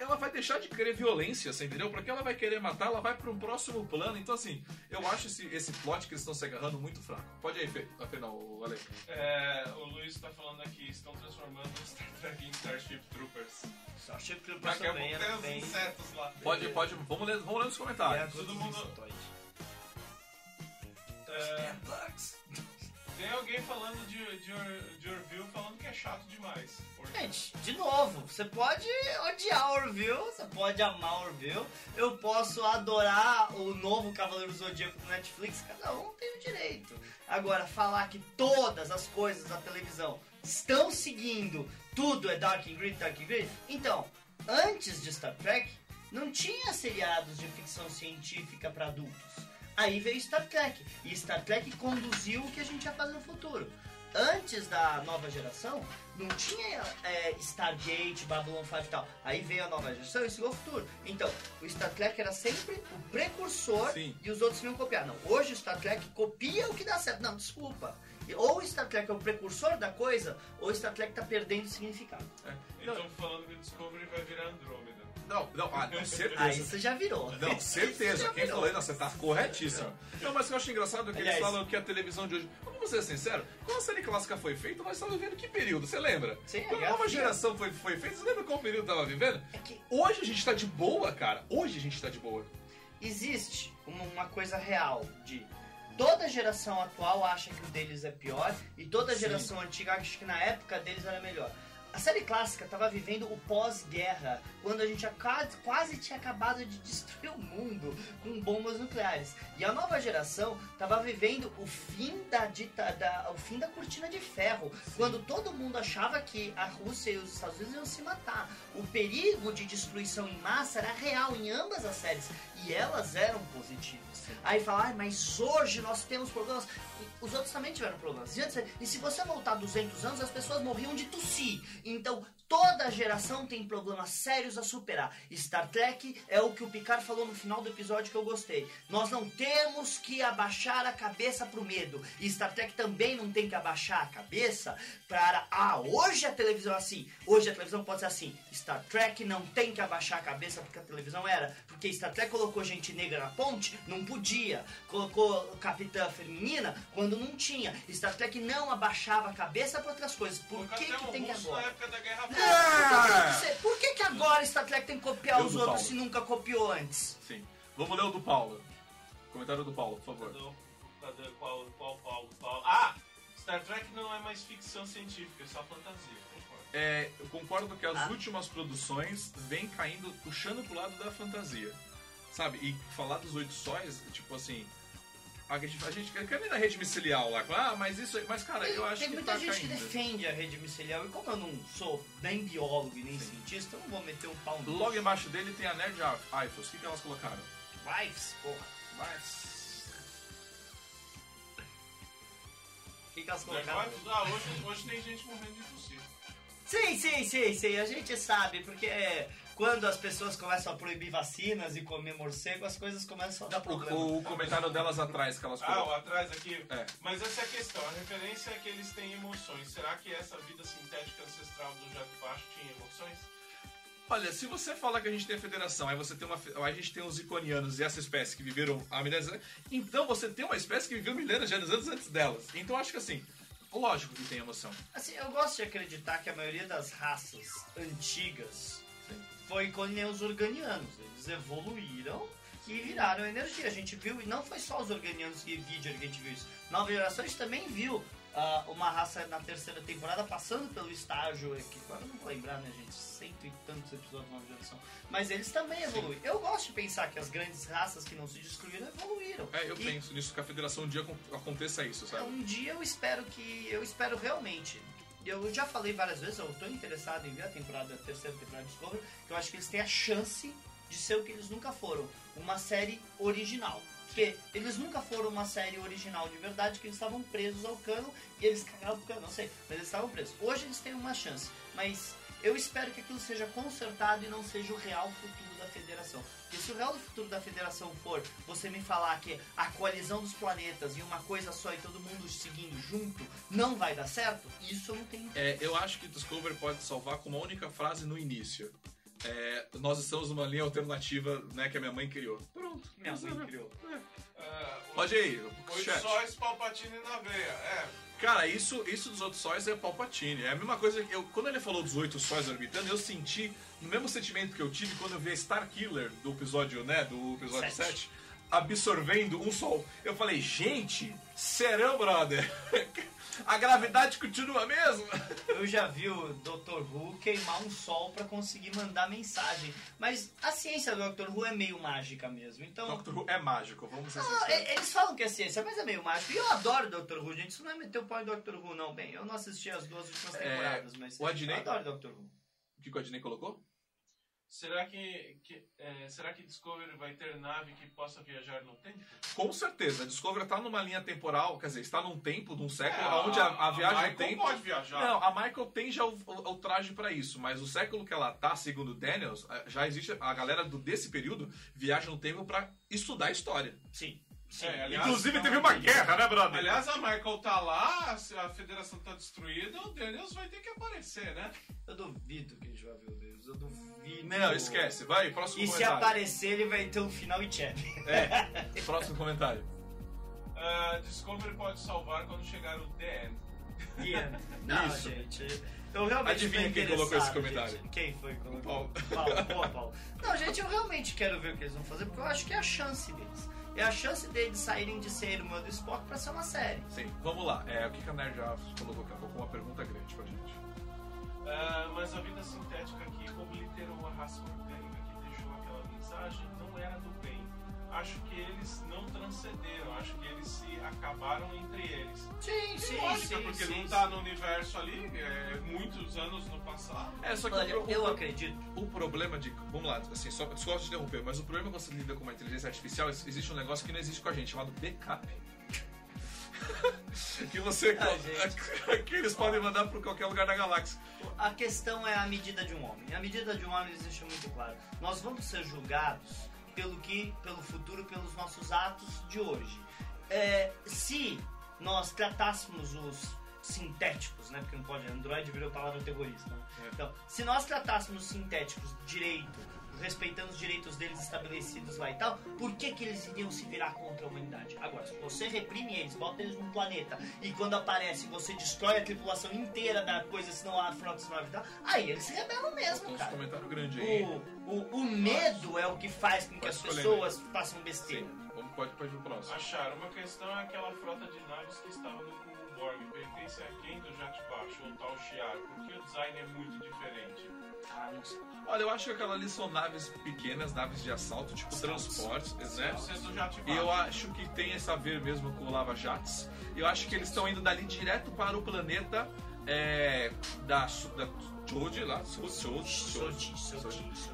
ela vai deixar de querer violência, você entendeu? Porque ela vai querer matar, ela vai para um próximo plano. Então, assim, eu acho esse, esse plot que eles estão se agarrando muito fraco. Pode aí, Fê. Afinal, o Ale. É, o Luiz tá falando aqui, estão transformando o Star Trek em Starship Troopers. Que o Daqui a bem, pouco tem os bem. insetos lá. Pode, pode. Vamos ler, vamos ler nos comentários. todo mundo- É, tem alguém falando de, de, de Orville falando que é chato demais. Orville. Gente, de novo, você pode odiar Orville, você pode amar Orville, eu posso adorar o novo Cavaleiro Zodíaco do Netflix, cada um tem o direito. Agora, falar que todas as coisas da televisão estão seguindo, tudo é Dark and Grid, Dark and Grid, então, antes de Star Trek, não tinha seriados de ficção científica para adultos. Aí veio Star Trek, e Star Trek conduziu o que a gente ia fazer no futuro. Antes da nova geração, não tinha é, Stargate, Babylon 5 e tal. Aí veio a nova geração e chegou o futuro. Então, o Star Trek era sempre o precursor Sim. e os outros vinham copiar. Não, hoje o Star Trek copia o que dá certo. Não, desculpa. Ou o Star Trek é o precursor da coisa, ou o Star Trek tá perdendo significado. Então falando que o Discovery vai virar Andrômeda. Não, não, ah, não, certeza. Aí você já virou. Não, certeza. Já Quem virou. falou aí, não, você tá corretíssimo. Não, mas o que eu acho engraçado é que eles Aliás- falam que a televisão de hoje. Vamos ser sincero, quando a série clássica foi feita, nós estávamos vivendo que período? Você lembra? Sim, Quando a nova geração foi, foi feita, você lembra qual período tava vivendo? É que Hoje a gente tá de boa, cara. Hoje a gente tá de boa. existe uma, uma coisa real de toda geração atual acha que o deles é pior e toda Sim. geração antiga acha que na época deles era melhor. A série clássica estava vivendo o pós-guerra, quando a gente quase tinha acabado de destruir o mundo com bombas nucleares. E a nova geração estava vivendo o fim da, dita, da, o fim da cortina de ferro, quando todo mundo achava que a Rússia e os Estados Unidos iam se matar. O perigo de destruição em massa era real em ambas as séries e elas eram positivas. Aí fala, "Ai, mas hoje nós temos problemas. E os outros também tiveram problemas. E, e se você voltar 200 anos, as pessoas morriam de tossir. Então, toda geração tem problemas sérios a superar. Star Trek é o que o Picard falou no final do episódio que eu gostei. Nós não temos que abaixar a cabeça pro medo. E Star Trek também não tem que abaixar a cabeça para. Ah, hoje a televisão é assim. Hoje a televisão pode ser assim. Star Trek não tem que abaixar a cabeça porque a televisão era. Porque Star Trek colocou gente negra na ponte, não podia. Colocou capitã feminina quando não tinha. Star Trek não abaixava a cabeça para outras coisas. Por que, que tem que russo na agora? época da Guerra Fria. por que que agora Star Trek tem que copiar Eu os outros Paulo. se nunca copiou antes? Sim. Vamos ler o do Paulo. Comentário do Paulo, por favor. Cadê, cadê qual, qual Paulo? Paulo? Ah! Star Trek não é mais ficção científica, é só fantasia. Concordo. É, eu concordo que as Ah. últimas produções vêm caindo, puxando pro lado da fantasia. Sabe? E falar dos oito sóis, tipo assim. A gente, a gente quer nem na rede micelial lá. Ah, mas isso. Mas, cara, eu acho Tem que muita tá gente caindo. que defende a rede micelial e como eu não sou nem biólogo e nem cientista, eu não vou meter um pau no Logo embaixo dele tem a Nerd Ifos. O que, que elas colocaram? Wives, porra. Mas. O que, que elas colocaram? Ah, hoje, hoje tem gente morrendo de tossir. Sim, sim, sim, sim. A gente sabe, porque quando as pessoas começam a proibir vacinas e comer morcego, as coisas começam a dar problema. O, o comentário delas atrás que elas Ah, o atrás aqui. É. Mas essa é a questão. A referência é que eles têm emoções. Será que essa vida sintética ancestral do Jato Baixo tinha emoções? Olha, se você falar que a gente tem a federação, aí você tem uma, aí a gente tem os iconianos e essa espécie que viveram há milhares de anos, então você tem uma espécie que viveu milhares de anos antes, delas. Então acho que assim, lógico que tem emoção. Assim, eu gosto de acreditar que a maioria das raças antigas. Foi nem os organianos. Eles evoluíram e viraram energia. A gente viu, e não foi só os organianos e vídeo que a gente viu isso. Nova geração a gente também viu ah, uma raça na terceira temporada passando pelo estágio, que agora eu não vou lembrar, né, gente? Cento e tantos episódios de nova geração. Mas eles também evoluíram. Eu gosto de pensar que as grandes raças que não se destruíram evoluíram. É, eu E- penso nisso que a federação um dia acon- aconteça isso, sabe? um dia eu espero que. Eu espero realmente. Eu já falei várias vezes, eu tô interessado em ver a temporada, a terceira temporada de Discovery, que eu acho que eles têm a chance de ser o que eles nunca foram. Uma série original. Porque eles nunca foram uma série original de verdade, que eles estavam presos ao cano e eles cagavam pro cano, não sei, mas eles estavam presos. Hoje eles têm uma chance, mas eu espero que aquilo seja consertado e não seja o real futuro federação. Porque se o real futuro da federação for você me falar que a coalizão dos planetas e uma coisa só e todo mundo seguindo junto não vai dar certo, isso eu não tenho. É, eu acho que Discovery pode salvar com uma única frase no início. É, nós estamos numa linha alternativa né, que a minha mãe criou. Pronto. Minha mãe criou. Ah, o- Pode aí, Oito chat. sóis Palpatine na veia. É. Cara, isso, isso dos outros sóis é Palpatine. É a mesma coisa que eu. Quando ele falou dos oito sóis orbitando, eu senti o mesmo sentimento que eu tive quando eu vi a Star Killer do episódio, né? Do episódio Sete. 7, absorvendo um sol. Eu falei, gente, serão, brother? A gravidade continua mesmo? Eu já vi o Dr. Who queimar um sol pra conseguir mandar mensagem. Mas a ciência do Dr. Who é meio mágica mesmo. Então. Doctor Who é mágico, vamos ser Não, sinceros. e- eles falam que é ciência, mas é meio mágico. E eu adoro Dr. Who, gente. Isso não é meter o pau em Dr. Who, não. Bem, eu não assisti as duas últimas É, temporadas, mas o Adnei- eu adoro Dr. Who. O que o Adney colocou? Será que, que- é, será que Discovery vai ter nave que possa viajar no tempo? Com certeza, a Discovery está numa linha temporal, quer dizer, está num tempo, num século, É, onde a, a viagem no Michael tempo. pode viajar. Não, a Michael tem já o, o- o traje pra isso, mas o século que ela tá, segundo Daniels, eh, já existe a galera do, desse período viaja no tempo pra estudar a história. Sim. Sim. É, aliás, Inclusive teve uma guerra, né, brother? Aliás, a Michael tá lá, se a federação tá destruída, o Daniels vai ter que aparecer, né? Eu duvido que a gente vai ver o Deus. Eu duvido. não, esquece. Vai, próximo E se comentário. aparecer, ele vai ter um final e check. É, próximo comentário. Ah, Discovery pode salvar quando chegar o DN. Yeah. Não, Isso. gente. Eu realmente Adivinha quem colocou esse comentário? gente. Quem foi que colocou? Paulo. Paulo. Boa, Paulo. Não, gente, eu realmente quero ver o que eles vão fazer, porque eu acho que é a chance deles. É a chance deles saírem de ser irmã do Spock pra ser uma série. Sim, vamos lá. É, o que a Nerd já colocou aqui? Colocou uma pergunta grande pra gente. Ah, mas a vida sintética que obliterou a raça orgânica que deixou aquela mensagem não era do. Acho que eles não transcenderam, acho que eles se acabaram entre eles. Sim, sim, lógica, sim. porque sim, não tá sim. no universo ali, é, muitos anos no passado. É, só que Olha, o, o- eu acredito. o problema de. Vamos lá, assim, só desculpa te interromper, mas o problema quando você lida com uma inteligência artificial, existe um negócio que não existe com a gente, chamado backup. que você. Ah, que eles podem mandar para qualquer lugar da galáxia. A questão é a medida de um homem. A medida de um homem eles deixam muito claro. Nós vamos ser julgados pelo que, pelo futuro, pelos nossos atos de hoje. É, se nós tratássemos os sintéticos, né? Porque não pode, Android virou palavra terrorista. Né? É. Então, se nós tratássemos os sintéticos direito, respeitando os direitos deles estabelecidos lá e tal, por que que eles iriam se virar contra a humanidade? Agora, se você reprime eles, bota eles num planeta e quando aparece você destrói a tripulação inteira da coisa, senão a frota se vai e tal, aí eles se rebelam mesmo, uns cara. comentários grandes aí. O, o, o medo é o que faz com que Pode as escolher, pessoas façam besteira. Sim, vamos, pode, pode ir pro próximo. Acharam, uma questão é aquela frota de naves que estava no cubo Borg. Pertence a quem do Jet Baixo ou tal Shiar? Porque o design é muito diferente. Ah, não sei. Olha, eu acho que aquela ali são naves pequenas, naves de assalto, tipo transportes, né? E eu acho que tem essa a ver mesmo com o Lava Jatos. Eu acho que eles estão indo dali direto para o planeta é, da, da Choji lá. Choji.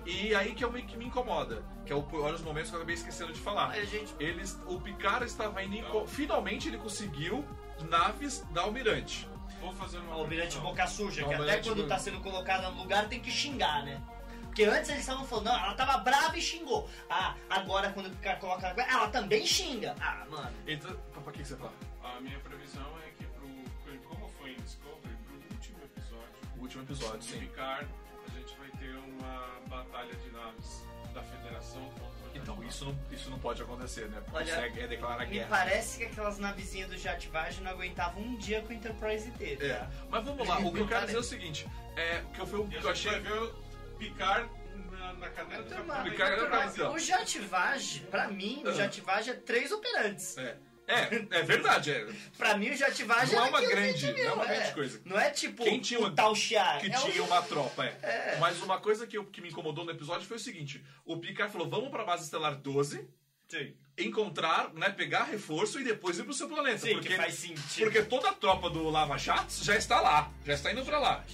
E aí que, eu, me- que me incomoda, que é o, olha os momentos que eu acabei esquecendo de falar. Eles, o Picard estava indo, em co- finalmente ele conseguiu naves da Almirante. vou fazer uma Almirante. Boca Suja, que até Almirante quando Bo- tá sendo colocada no lugar tem que xingar, né? Porque antes eles estavam falando, não, ela tava brava e xingou. Ah, agora quando o cara coloca ela, ela também xinga. Ah, mano. Então, pra que que você fala? A minha previsão é que pro. Como foi em Discovery, pro último episódio O último episódio, de sim. Picard, a gente vai ter uma batalha de naves da Federação contra Então, isso não, isso não pode acontecer, né? Porque Olha, consegue é declarar Me guerra. parece que aquelas navezinhas do Jatvage não aguentavam um dia com o Enterprise inteiro. É, mas vamos lá, o que eu quero dizer é o seguinte, é, o que eu, o E que eu achei... vai Picard na, na cadeira do era pra- O Jatvage, pra mim, o Ah. Jatvage é três operantes. É, é, é verdade, é. Pra mim, o Jatvage Não é era uma aquilo que grande, gente não é uma grande coisa. Não é tipo Quem tinha o uma- tal Chiar. que é o- tinha uma tropa, é. É. Mas uma coisa que, eu- que me incomodou no episódio foi o seguinte: o Picard falou, vamos pra base estelar 12, Sim, encontrar, né, pegar reforço e depois ir pro seu planeta. Sim, porque, que faz sentido. porque toda a tropa do Lava Jato já está lá, já está indo pra lá.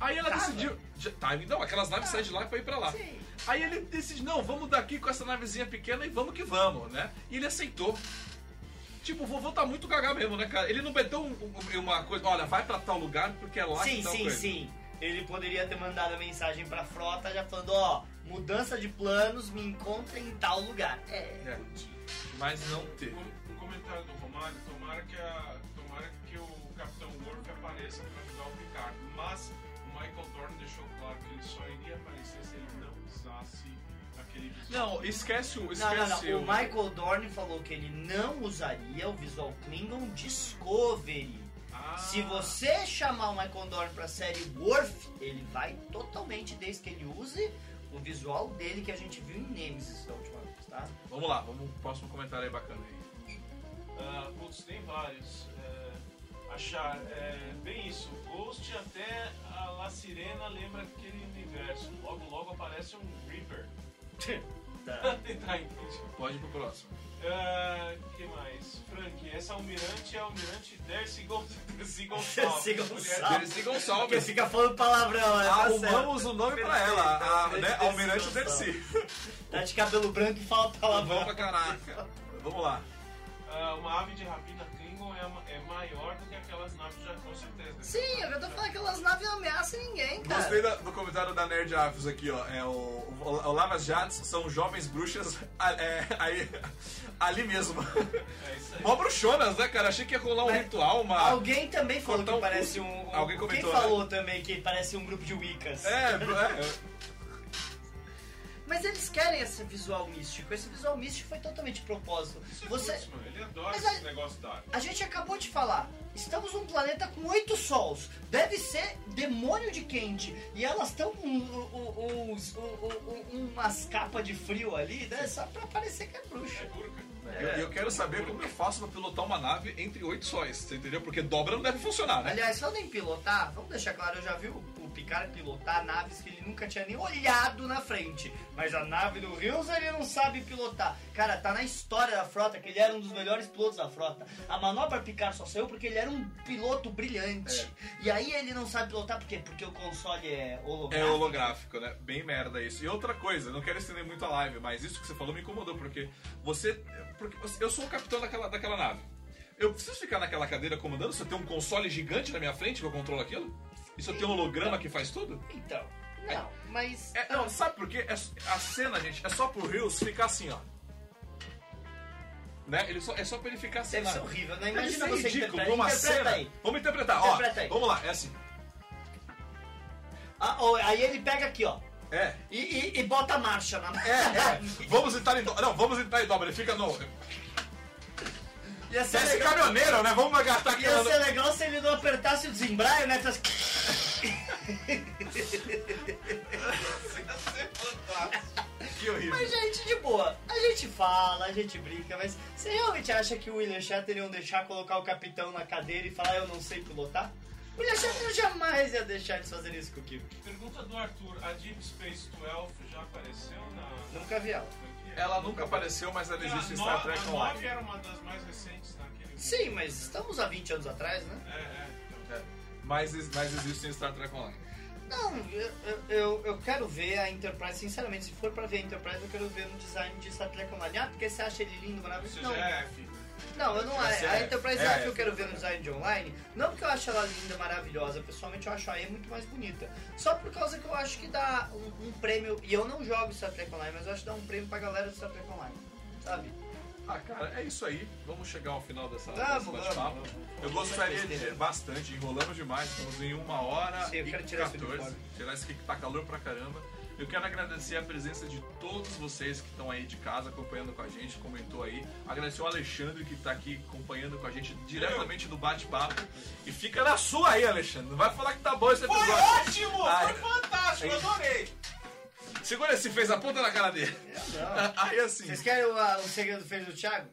Aí ela Tava? decidiu. Tá, não, aquelas naves saem de lá pra ir pra lá. Sim. Aí ele decide, não, vamos daqui com essa navezinha pequena e vamos que vamos, né? E ele aceitou. Tipo, o vovô tá muito cagá mesmo, né, cara? Ele não meteu um- um- uma coisa, olha, vai pra tal lugar porque é lá Sim, que tal sim, coisa. sim. Ele poderia ter mandado a mensagem pra frota já falando, ó, mudança de planos, me encontra em tal lugar. É. É, mas não teve. Um, um comentário do Romário, tomara que, a, tomara que o Capitão Worf apareça para ajudar o Picard, mas o Michael Dorn deixou claro que ele só iria aparecer se ele Não, esquece o. Não, Esquece não, não. O Michael Dorn falou que ele não usaria o visual Klingon Discovery. Ah, Se você chamar o Michael Dorn pra série Worf, ele vai totalmente, desde que ele use o visual dele que a gente viu em Nemesis da última vez, tá? Vamos lá, vamos pro próximo comentário aí bacana aí. Ah, putz, tem vários. É, achar, é, bem isso. Ghost até a La Sirena lembra aquele universo. Logo, logo aparece um Reaper. Tá. entendi. Pode ir pro próximo. Ah, que mais? Frank, essa almirante é a almirante Dercy Gon- Dercy Gonçalves. Dercy Gonçalves. Dercy Porque Gonçalves. fica falando palavrão, né? Tá certo. Arrumamos o nome pra ela, a, né, Almirante. Dercy. Tá de cabelo branco e fala palavrão. Vamos pra caraca. Vamos lá. Ah, uma ave de rapina Klingon é, é maior do que aquelas naves já, com certeza. Sim, eu já tô falando que aquelas naves não ameaçam ninguém, cara. Gostei da- do comentário da Nerd Afros aqui, ó. É, o, o, o Lavas Jats são jovens bruxas a- é, aí, ali mesmo. É isso aí. Mó bruxonas, né, cara? Achei que ia rolar um Mas ritual, uma. Alguém também falou Cortar que um parece um. um- Alguém Quem comentou, falou também que parece um grupo de Wiccas? É, é. Mas eles querem esse visual místico. Esse visual místico foi totalmente de propósito. Isso é Você, Kurtzman, ele adora Mas esse a- negócio da a gente acabou de falar. Estamos num planeta com oito sols. Deve ser demônio de quente. E elas estão com um- um- uns- um- um- um- umas capas de frio ali, né? Só pra parecer que é É bruxa. burca. Eu, eu quero saber como eu faço pra pilotar uma nave entre oito sóis, você entendeu? Porque dobra não deve funcionar, né? Aliás, falando em pilotar, vamos deixar claro, eu já vi o, o Picard pilotar naves que ele nunca tinha nem olhado na frente. Mas a nave do Rios ele não sabe pilotar. Cara, tá na história da frota que ele era um dos melhores pilotos da frota. A manobra Picard só saiu porque ele era um piloto brilhante. E aí ele não sabe pilotar por quê? Porque o console é É holográfico. holográfico, né? Bem merda isso. E outra coisa, não quero estender muito a live, mas isso que você falou me incomodou, porque você. Porque eu sou o capitão daquela, daquela nave. Eu preciso ficar naquela cadeira comandando se eu tenho um console gigante na minha frente que eu controlo aquilo? E se eu tenho um holograma que faz tudo? Então, não, mas... É, não, sabe por quê? É- a cena, gente, é só pro Rios ficar assim, ó. Né? Ele só, é só pra ele ficar assim. Deve lá. ser horrível, né? Deve Imagina ser você ridículo, interpretar. uma Interpreta cena. aí. Vamos interpretar, Interpreta ó. aí. Vamos lá, é assim. Ah, ó, aí ele pega aqui, ó. É. E, e- e bota a marcha na É, é. Vamos entrar em dobra. Não, vamos entrar em dobra. Ele fica no. Ia ser Esse legal. caminhoneiro, né? Vamos gastar aqui. Ia ser legal se ele não apertasse o desembraio, né? Faz- Que horrível. Mas, gente, de boa. A gente fala, a gente brinca, mas você realmente acha que o William Shatner iam deixar colocar o capitão na cadeira e falar eu não sei pilotar? O William Shatner jamais ia deixar eles fazerem isso com o Kiko. Pergunta do Arthur, a Deep Space 12 já apareceu na... Nunca vi ela. Ela nunca apareceu, mas ela existe em Star Trek A 9 Online. era uma das mais recentes naquele... Sim, mas estamos há 20 anos atrás, né? É, é. É. Mas, mas existe em Star Trek Online. Não, eu, eu- eu, quero ver a Enterprise, sinceramente, se for pra ver a Enterprise, eu quero ver no design de Star Trek Online. Ah, porque você acha ele lindo, maravilhoso? Não, é? Não, eu não Essa A é- Enterprise é é, a a que eu quero ver no design de online. Não porque eu acho ela linda, maravilhosa. Pessoalmente eu acho a E muito mais bonita. Só por causa que eu acho que dá um, um prêmio. E eu não jogo Star Trek Online, mas eu acho que dá um prêmio pra galera do Star Trek Online. Sabe? Ah, cara, é isso aí. Vamos chegar ao final dessa, bate-papo. Eu gostaria de bastante, enrolamos demais, estamos em uma hora Sim, eu e quero tirar esse 14. uniforme. Tirar esse aqui que tá calor pra caramba. Eu quero agradecer a presença de todos vocês que estão aí de casa acompanhando com a gente, comentou aí. Agradecer o Alexandre que tá aqui acompanhando com a gente diretamente do bate-papo. E fica na sua aí, Alexandre. Não vai falar que tá bom esse Foi episódio. ótimo! Ai. Foi fantástico! Adorei! Segura esse, fez a ponta na cara dele. Eu não. Aí assim. Vocês querem o, o segredo fez do Thiago?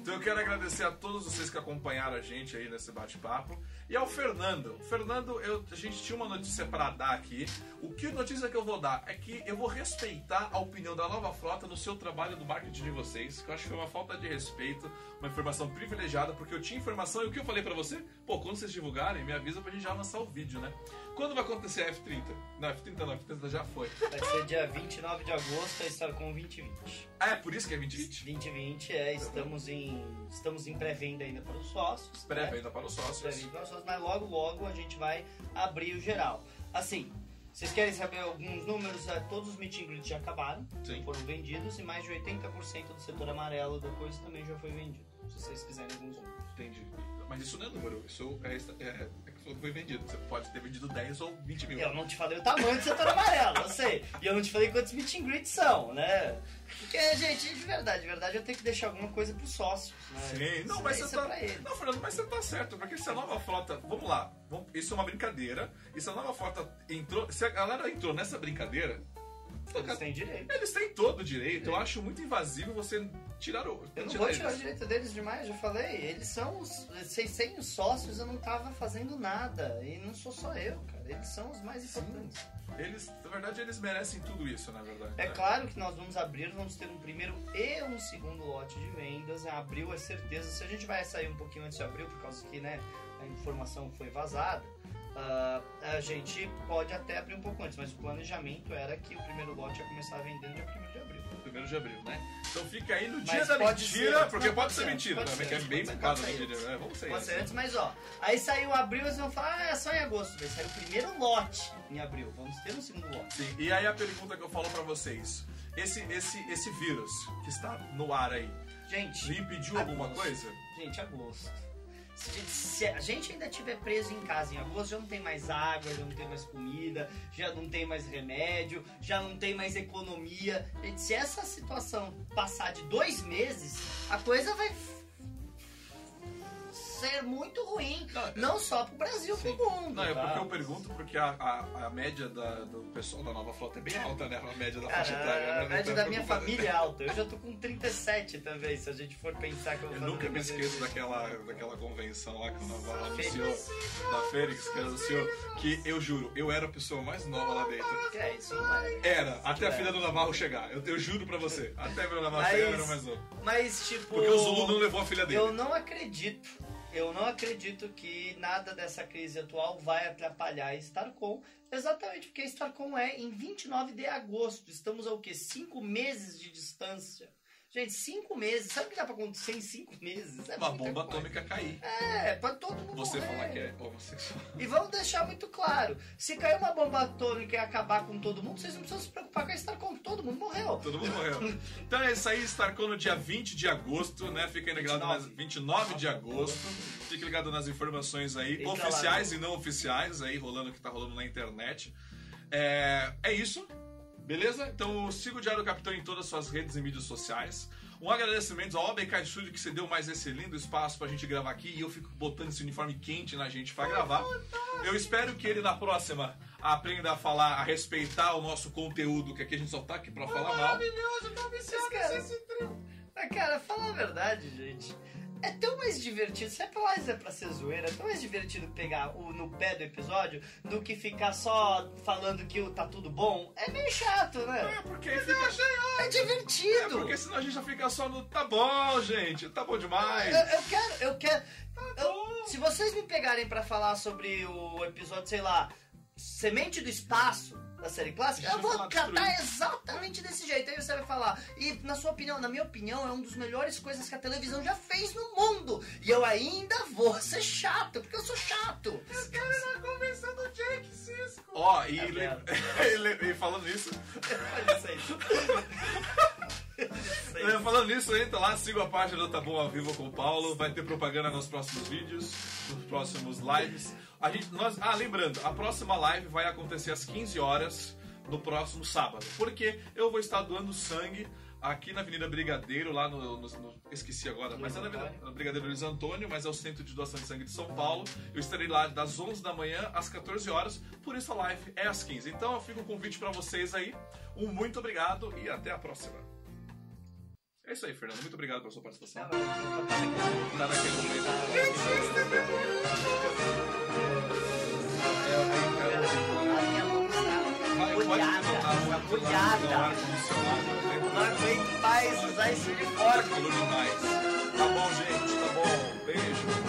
Então eu quero agradecer a todos vocês que acompanharam a gente aí nesse bate-papo. E ao Fernando. Fernando, eu, a gente tinha uma notícia para dar aqui. O que notícia que eu vou dar é que eu vou respeitar a opinião da nova frota no seu trabalho do marketing de vocês, que eu acho que foi uma falta de respeito, uma informação privilegiada, porque eu tinha informação e o que eu falei pra você? Pô, quando vocês divulgarem, me avisa pra gente já lançar o vídeo, né? Quando vai acontecer a F30? Não, F30 não, F30 já foi. Vai ser dia 29 de agosto, a Starcom 2020. Ah, é por isso que é 2020? 2020 é, estamos em, estamos em pré-venda ainda para os sócios. né? Pré-venda para os sócios. Pré-venda para os sócios, mas logo, logo a gente vai abrir o geral. Assim, vocês querem saber alguns números? É, Todos os meet and greets já acabaram, Sim. foram vendidos e mais de 80% do setor amarelo da coisa também já foi vendido. Se vocês quiserem alguns números. Entendi. Mas isso não é número, isso é, é, é foi vendido. Você pode ter vendido 10 ou 20 mil. Eu não te falei o tamanho do setor amarelo, eu sei. E eu não te falei quantos meet and greets são, né? Porque, gente, de verdade, de verdade, eu tenho que deixar alguma coisa pros sócios, né? Sim, não, Isso- mas você é tá. Não, Fernando, mas você tá certo, porque se a nova frota. Vamos lá, isso é uma brincadeira. E se a nova frota entrou. Se a galera entrou nessa brincadeira, Eles têm direito. eles têm todo o direito. Eu acho muito invasivo você tirar o. Eu não vou tirar o eles. direito deles demais, já falei. Eles são os. Sem, sem os sócios eu não tava fazendo nada. E não sou só eu, cara. Eles são os mais importantes. Eles, na verdade, eles merecem tudo isso, na verdade. É né? claro que nós vamos abrir, vamos ter um primeiro e um segundo lote de vendas. Em abril é certeza. Se a gente vai sair um pouquinho antes de abril, por causa que né, a informação foi vazada, ah, a gente pode até abrir um pouco antes. Mas o planejamento era que o primeiro lote ia começar a vender no dia 1 de abril. Primeiro de abril, né? Então fica aí no Mas dia da pode mentira, ser- porque não, pode ser ser, mentira pode também, ser, que é bem bocado ser mentira. né? Vamos ser Pode isso. ser antes, mas ó. Aí saiu abril, eles vão falar, ah, é só em agosto. Vai sair o primeiro lote em abril. Vamos ter um segundo lote. Sim, e aí a pergunta que eu falo pra vocês: esse, esse, esse vírus que está no ar aí, Gente, lhe impediu alguma agosto. coisa? Gente, agosto. Se, a gente ainda estiver preso em casa em agosto, já não tem mais água, já não tem mais comida, já não tem mais remédio, já não tem mais economia. Gente, se essa situação passar de dois meses, a coisa vai ser muito ruim. Não, Não só pro Brasil, Sim. pro mundo. Não, é tá? porque eu pergunto porque a, a, a média da- do pessoal da nova frota é bem alta, né? A média da faixa etária. Né? a média da minha família é alta. Eu já tô com 37 também, se a gente for pensar que eu vou Eu nunca me esqueço daquela, daquela convenção lá que o Navarro Fênix. anunciou, da Fênix, que anunciou que eu juro, eu era a pessoa mais nova lá dentro. Que é isso, não é? Era, até a É. filha do Navarro chegar. Eu, eu juro pra você. Até meu Navarro chegar, eu era mais novo. Mas, tipo. Porque o Zulu não levou a filha dele. Eu não acredito, eu não acredito que nada dessa crise atual vai atrapalhar a Starcom, exatamente porque a Starcom é em 29 de agosto. Estamos a o quê? Cinco meses de distância. Gente, cinco meses. Sabe o que dá pra acontecer em cinco meses? É Uma bomba coisa. atômica cair. É, pra todo mundo Você morrer. falar que é homossexual. E vamos deixar muito claro: se cair uma bomba atômica e acabar com todo mundo, vocês não precisam se preocupar com a Starcom, todo mundo morreu. Todo mundo morreu. Então é isso aí, Starcom no dia 20 de agosto, né? Fiquem ligados 29. nas 29 de agosto. Fique ligado nas informações aí, Entra lá oficiais no- e não oficiais, aí rolando o que tá rolando na internet. É, é isso. Beleza? Então siga o Diário do Capitão em todas as suas redes e mídias sociais. Um agradecimento ao OBK Studio que cedeu mais esse lindo espaço pra gente gravar aqui e eu fico botando esse uniforme quente na gente pra gravar. Eu espero que ele na próxima aprenda a falar, a respeitar o nosso conteúdo, que aqui a gente só tá aqui pra falar mal. Mas, cara, mas, cara, fala a verdade, gente. É tão mais divertido, se é pra mais é pra ser zoeira, é tão mais divertido pegar o no pé do episódio do que ficar só falando que o tá tudo bom. É meio chato, né? É porque aí fica. É É divertido. porque senão a gente já fica só no tá bom, gente, tá bom demais. Eu, eu quero, eu quero. eu- se vocês me pegarem pra falar sobre o episódio, sei lá, Semente do Espaço, da série clássica, Deixa eu eu vou destruir. exatamente desse jeito. Aí você vai falar. E na sua opinião, na minha opinião, é uma das melhores coisas que a televisão já fez no mundo. E eu ainda vou ser chato, porque eu sou chato. convenção do Jake Cisco. Ó, e, É le- e le- falando Olha isso aí. Isso. É, falando nisso, entra lá, siga a página do Tá Bom ao Vivo com o Paulo. Vai ter propaganda nos próximos vídeos, nos próximos lives. A gente, nós, ah, lembrando, a próxima live vai acontecer às 15 horas no próximo sábado. Porque eu vou estar doando sangue aqui na Avenida Brigadeiro, lá no. no- no- esqueci agora, mas é na Avenida Brigadeiro Luiz Antônio, mas é o Centro de Doação de Sangue de São Paulo. Eu estarei lá das 11 da manhã às 14 horas, por isso a live é às 15. Então eu fico um convite para vocês aí. Um muito obrigado e até a próxima. É isso aí, Fernando. Muito obrigado pela sua participação. Tá naquele momento. A minha mão está Vai, pode molhada, levantar a mão está do molhada. ar-condicionado. Não aguento mais usar esse uniforme. Tá bom, gente. Tá bom. Beijo.